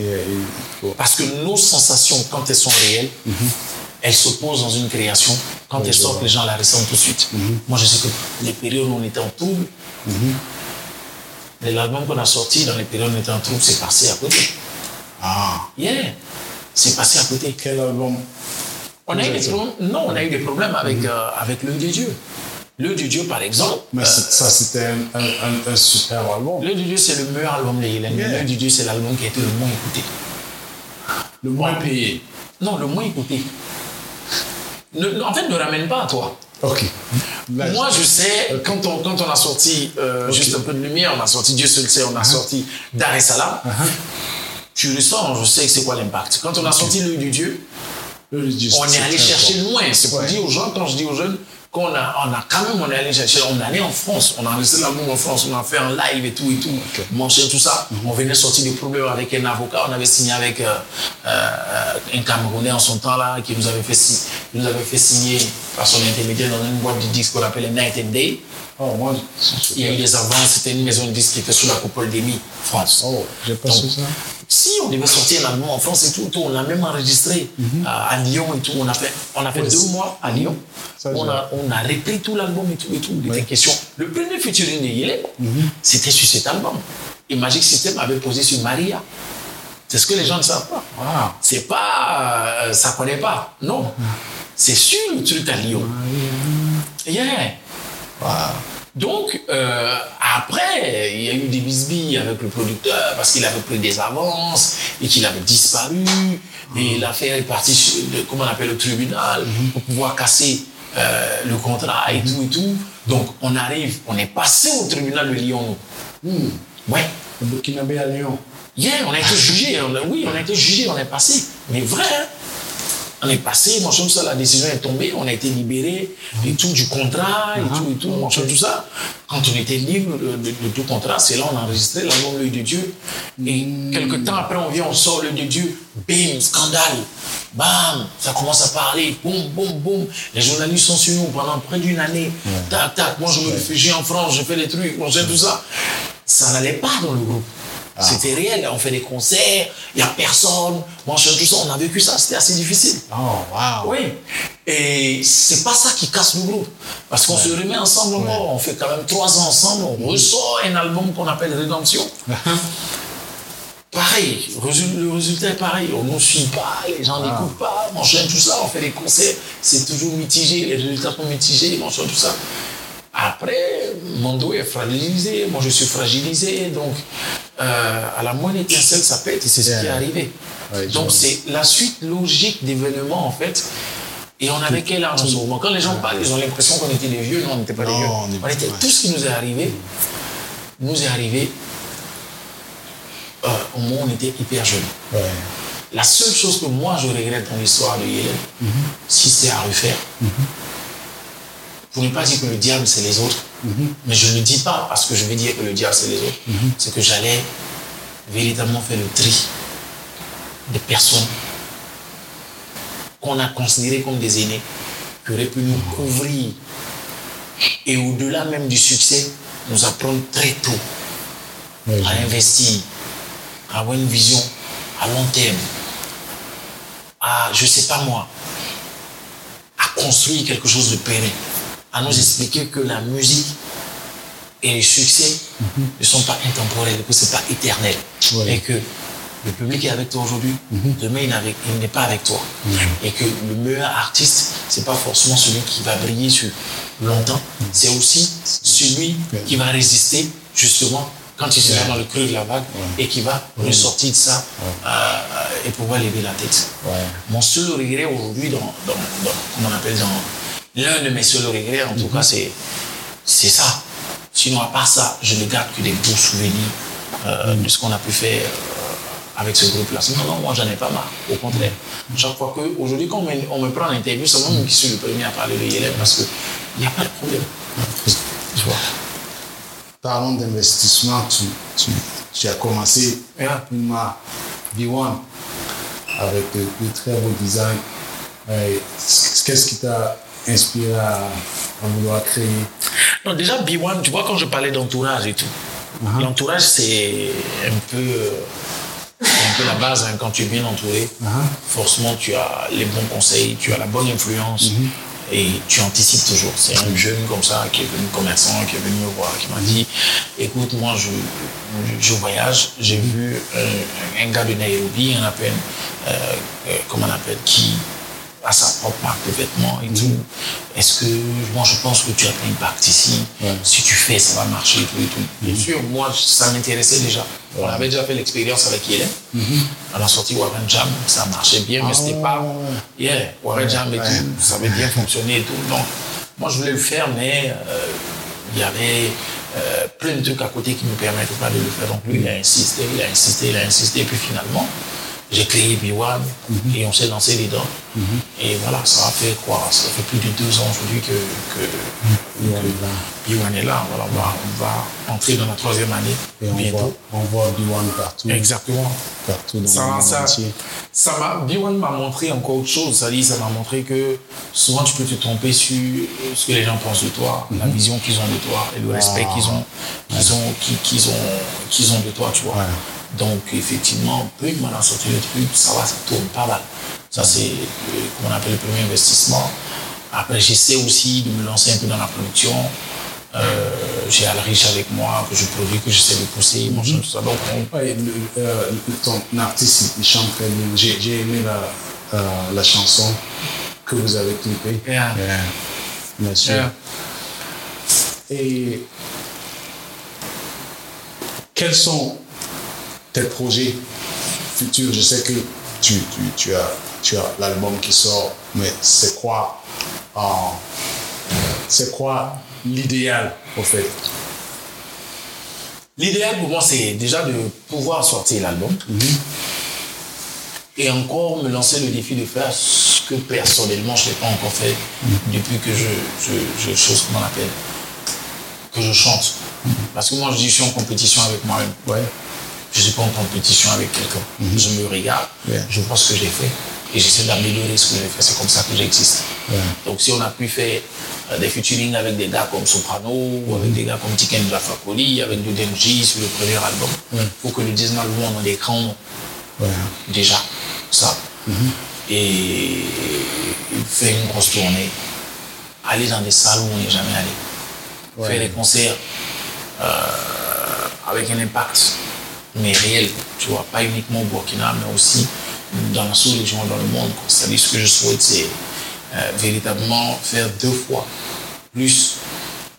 Parce que nos sensations, quand elles sont réelles, elles s'opposent dans une création. Quand elles sortent, les gens la ressentent tout de suite. Moi, je sais que les périodes où on était en trouble, l'album qu'on a sorti dans les périodes où on était en trouble, c'est passé à côté. Ah, Yeah, c'est passé à côté. quel album? On a eu des problèmes, non, on a eu des problèmes avec, euh, avec l'œil de Dieu. L'œil de Dieu, par exemple. Mais euh, ça, c'était un, un, super album. L'œil de Dieu, c'est le meilleur album de Hélène. Yeah. L'œil de Dieu, c'est l'album qui a été le moins écouté. Le moins payé. Non, le moins écouté. Ne- en fait, ne ramène pas à toi. Ok. Là, Moi, je sais, quand, on, quand on a sorti euh, juste un peu de lumière, on a sorti Dieu seul sait, on a sorti Dar es Salaam, Uh-huh. tu le sens, je sais que c'est quoi l'impact. Quand on a sorti l'œil du Dieu, le- on est allé chercher loin. C'est pour Ouais. dire aux gens, quand je dis aux jeunes, qu'on a, on a quand même, on est allé chercher, on est allé en France, on a enregistré l'album en France, on a fait un live et tout et tout, Ok. manger tout ça. On venait sortir des problèmes avec un avocat, on avait signé avec euh, euh, un Camerounais en son temps là, qui nous avait fait, nous avait fait signer par son intermédiaire dans une boîte de disques qu'on appelait Night and Day. Oh, moi, Il y a eu des avances, c'était une maison de disques qui était sous la coupole d'EMI, France. Oh, j'ai pas su ça. Si on devait sortir un album en France et tout, tout, on l'a même enregistré à, à Lyon et tout. On a fait, on a fait Mhm. Deux mois à Lyon. Ça, on, a, on a repris tout l'album et tout et tout. Il était Ouais. question. Le premier featuring de Yélé, Mhm. c'était sur cet album. Et Magic System avait posé sur Maria. C'est ce que les gens ne savent pas. Wow. C'est pas. euh, ça connaît pas. Non. C'est sur le truc à Lyon. Yeah. Wow. Donc, euh, Après, il y a eu des bisbilles avec le producteur parce qu'il avait pris des avances et qu'il avait disparu. Et l'affaire est partie, sur le- comment on appelle, le tribunal pour pouvoir casser euh, le contrat et tout et tout. Donc, on arrive, on est passé au tribunal de Lyon. Hmm. Ouais. Le Burkinabé à Lyon. Hier, on a été jugé. on a- oui, on a été jugé, on est passé. Mais vrai, hein. On est passé, mon cher, ça, la décision est tombée, on a été libéré et tout du contrat et tout et tout, tout ça. Quand on était libre de, de- de tout contrat, c'est là on a enregistré l'album L'œil de Dieu. Et quelques temps après, on vient, on sort L'œil de Dieu. Bim, scandale. Bam, ça commence à parler. Boum, boum, boum. Les journalistes sont sur nous pendant près d'une année. Tac, tac. Moi, je me réfugie en France, je fais des trucs, cher, tout ça. Ça n'allait pas dans le groupe. C'était réel, on fait des concerts, il n'y a personne, machin, tout ça, on a vécu ça, c'était assez difficile. Oh, wow. Oui. Et c'est pas ça qui casse le groupe. Parce qu'on se remet ensemble encore, on fait quand même trois ans ensemble, on ressort un album qu'on appelle Rédemption. Pareil, le résultat est pareil, on ne nous suit pas, les gens n'écoutent pas, machin, tout ça, on fait des concerts, c'est toujours mitigé, les résultats sont mitigés, machin, tout ça. Après, mon dos est fragilisé, moi je suis fragilisé, donc euh, à la moindre étincelle, ça pète et c'est ce qui est arrivé. Ouais, donc c'est la suite logique d'événements en fait. Et on avait quel âge en ce moment? Quand les gens parlent, ils ont l'impression qu'on était des vieux, non, on n'était pas des vieux. on est- On était, ouais. Tout ce qui nous est arrivé, nous est arrivé euh, au moment où on était hyper jeunes. Ouais. La seule chose que moi je regrette dans l'histoire de Yélène, Mhm. si c'était à refaire, pour ne pas dire que le diable c'est les autres, Mhm. mais je ne dis pas parce que je vais dire que le diable c'est les autres, c'est que j'allais véritablement faire le tri des personnes qu'on a considérées comme des aînés, qui auraient pu nous couvrir. Et au-delà même du succès, nous apprendre très tôt à je- investir, à avoir une vision à long terme, à, je sais pas moi, à construire quelque chose de pérenne, à nous expliquer que la musique et les succès ne sont pas intemporels, que c'est pas éternel, Ouais. et que le public est avec toi aujourd'hui, demain il n'est il n'est pas avec toi, et que le meilleur artiste, c'est pas forcément celui qui va briller sur longtemps, c'est aussi celui qui va résister justement quand il sera dans le creux de la vague et qui va ressortir de ça euh, et pouvoir lever la tête. Mon seul regret aujourd'hui, dans, dans, dans- comment on appelle, dans l'un de mes seuls regrets, en tout cas, c'est, c'est ça. Sinon, à part ça, je ne garde que des beaux souvenirs euh, de ce qu'on a pu faire euh, avec ce groupe-là. Sinon, non, moi, j'en ai pas marre. Au contraire. Chaque fois que, aujourd'hui, quand on me, on me prend en interview, c'est moi qui suis le premier à parler de Yélène parce qu'il n'y a pas de problème. Tu vois. Parlons d'investissement. Tu, tu, tu as commencé Yeah. Puma V1 avec de, de très beaux designs. Euh, Qu'est-ce qui t'a inspiré à, à vouloir créer Non, déjà, B1, tu vois, quand je parlais d'entourage et tout, Uh-huh. l'entourage, c'est un peu, euh, un peu la base. hein. Quand tu es bien entouré, Uh-huh. forcément, tu as les bons conseils, tu as la bonne influence Mm-hmm. et tu anticipes toujours. C'est un jeune comme ça qui est venu commerçant, qui est venu me voir, qui m'a dit Écoute, moi, je, je voyage, j'ai vu un, un gars de Nairobi, on appelle, euh, euh, comment on appelle, qui a sa propre marque de vêtements et tout. Est-ce que, moi, je pense que tu as pris impact ici. Ouais. Si tu fais, ça va marcher et tout et tout. Bien sûr, moi, ça m'intéressait déjà. On avait déjà fait l'expérience avec Hélène. On a sorti Warren Jam, ça marchait bien, mais c'était pas. Yeah, Warren Jam et tout, ça avait bien fonctionné et tout. Donc, moi, je voulais le faire, mais euh, il y avait euh, plein de trucs à côté qui ne me permettaient pas de le faire. Donc, lui, il a insisté, il a insisté, il a insisté. Et puis finalement, j'ai créé B1 et on s'est lancé dedans. Et voilà, ça a fait quoi? Ça fait plus de deux ans aujourd'hui que, que, V1 que là B1 est là. Voilà, on, va, on va entrer dans la troisième année Et on voit, on voit B1 partout, Exactement. partout dans Ça, le monde ça, entier. ça m'a, B1 m'a montré encore autre chose. Ça dit, ça m'a montré que souvent tu peux te tromper sur ce que les gens pensent de toi, la vision qu'ils ont de toi et le respect qu'ils ont, qu'ils ont, qu'ils, ont, ont de toi, tu vois. Donc effectivement, plus on a sorti le truc, ça va, ça tourne pas mal. Ça c'est, euh, comment on appelle le premier investissement. Après, j'essaie aussi de me lancer un peu dans la production. Euh, j'ai Alrich avec moi, que je produis, que j'essaie de pousser, mon tout ça. Donc, on- Ouais, le- euh, ton artiste, il chante très bien. J'ai aimé la, euh, la chanson que vous avez clippée. Yeah. Bien sûr. Yeah. Et quels sont tes projets futurs Je sais que tu, tu, tu as, tu as l'album qui sort, mais c'est quoi, c'est quoi l'idéal au fait? L'idéal pour moi, c'est déjà de pouvoir sortir l'album et encore me lancer le défi de faire ce que personnellement je n'ai pas encore fait depuis que je, je, je chose qu'on appelle, que je chante. Parce que moi, je dis, je suis en compétition avec moi-même. Ouais. Je ne suis pas en compétition avec quelqu'un. Je me regarde, Yeah. je vois ce que j'ai fait et j'essaie d'améliorer ce que j'ai fait. C'est comme ça que j'existe. Donc, si on a pu faire euh, des featuring avec des gars comme Soprano, ou avec des gars comme Tiken Fakoli, avec du DMJ sur le premier album, il faut que le deuxième album, on ait des grands noms déjà, ça. Et faire une grosse tournée, aller dans des salles où on n'est jamais allé, Ouais. faire des concerts euh, avec un impact, mais réel, tu vois, pas uniquement au Burkina, mais aussi dans la sous-région, dans le monde. C'est-à-dire, ce que je souhaite, c'est euh, véritablement faire deux fois plus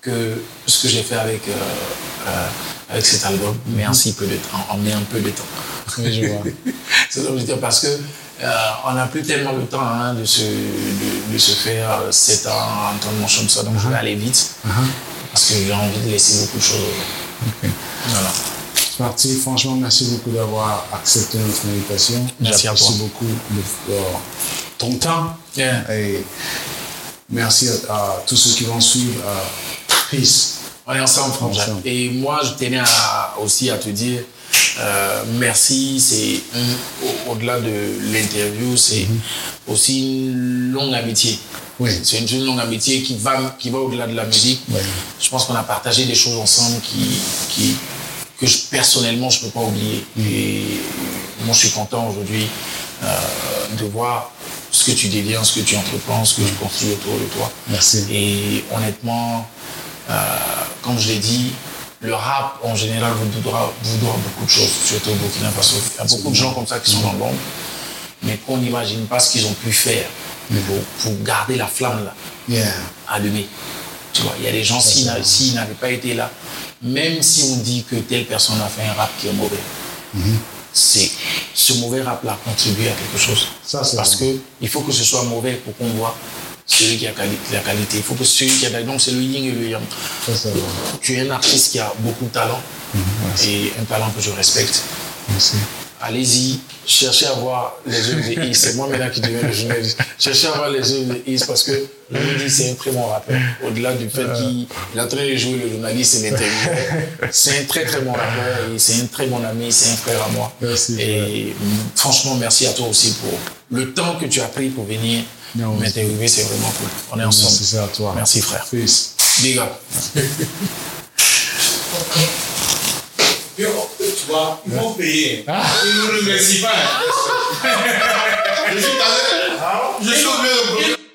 que ce que j'ai fait avec, euh, euh, avec cet album, mais en si peu de temps, en un peu de temps. Je vois. C'est ça que je veux dire, parce que on n'a plus tellement le temps hein, de, se, de, de se faire euh, 7 ans en temps comme ça, donc je vais aller vite parce que j'ai envie de laisser beaucoup de choses. Voilà. Smarty, franchement, merci beaucoup d'avoir accepté notre invitation. Merci à toi. beaucoup le- euh, ton temps. Yeah. Et merci à, à tous ceux qui vont suivre. euh, peace. On est ensemble. Ensemble. Et moi, je tenais à- aussi à te dire euh, merci. C'est au-delà de l'interview, c'est aussi une longue amitié. Oui. C'est une, une longue amitié qui va, qui va au-delà de la musique. Ouais. Je pense qu'on a partagé des choses ensemble qui, qui, que je, personnellement, je ne peux pas oublier. Et moi, je suis content aujourd'hui euh, de voir ce que tu déviens, ce que tu entreprends, ce que tu construis autour de toi. Merci. Et honnêtement, euh, comme je l'ai dit, le rap en général vous doit, vous doit beaucoup de choses, surtout au Burkina Faso. Il y a beaucoup de gens comme ça qui sont dans l'ombre, mais qu'on n'imagine pas ce qu'ils ont pu faire pour, pour garder la flamme là, Yeah. allumée. Tu vois, il y a des gens, s'ils n'avaient pas été là, même si on dit que telle personne a fait un rap qui est mauvais, c'est ce mauvais rap-là contribue à quelque chose. Ça, Parce vrai. que il faut que ce soit mauvais pour qu'on voit celui qui a la qualité. Il faut que celui qui a donc c'est le yin et le yang. Ça. Tu es un artiste qui a beaucoup de talent et un talent que je respecte. Merci. Allez-y, cherchez à voir les œuvres de Is. C'est moi maintenant qui deviens le journaliste. Cherchez à voir les œuvres de Is parce que je dis c'est un très bon rappeur. Au-delà du fait qu'il est en train de jouer le journaliste et l'intervieweur, c'est un très très bon rappeur et c'est un très bon ami, c'est un frère à moi. Merci, Et franchement, merci à toi aussi pour le temps que tu as pris pour venir m'interviewer. C'est vraiment cool. On est ensemble. Merci, à toi. Merci frère. Peace. Big up. Tu vois, ils vont payer. Ils ne nous remercient pas. Je suis allé. Je suis au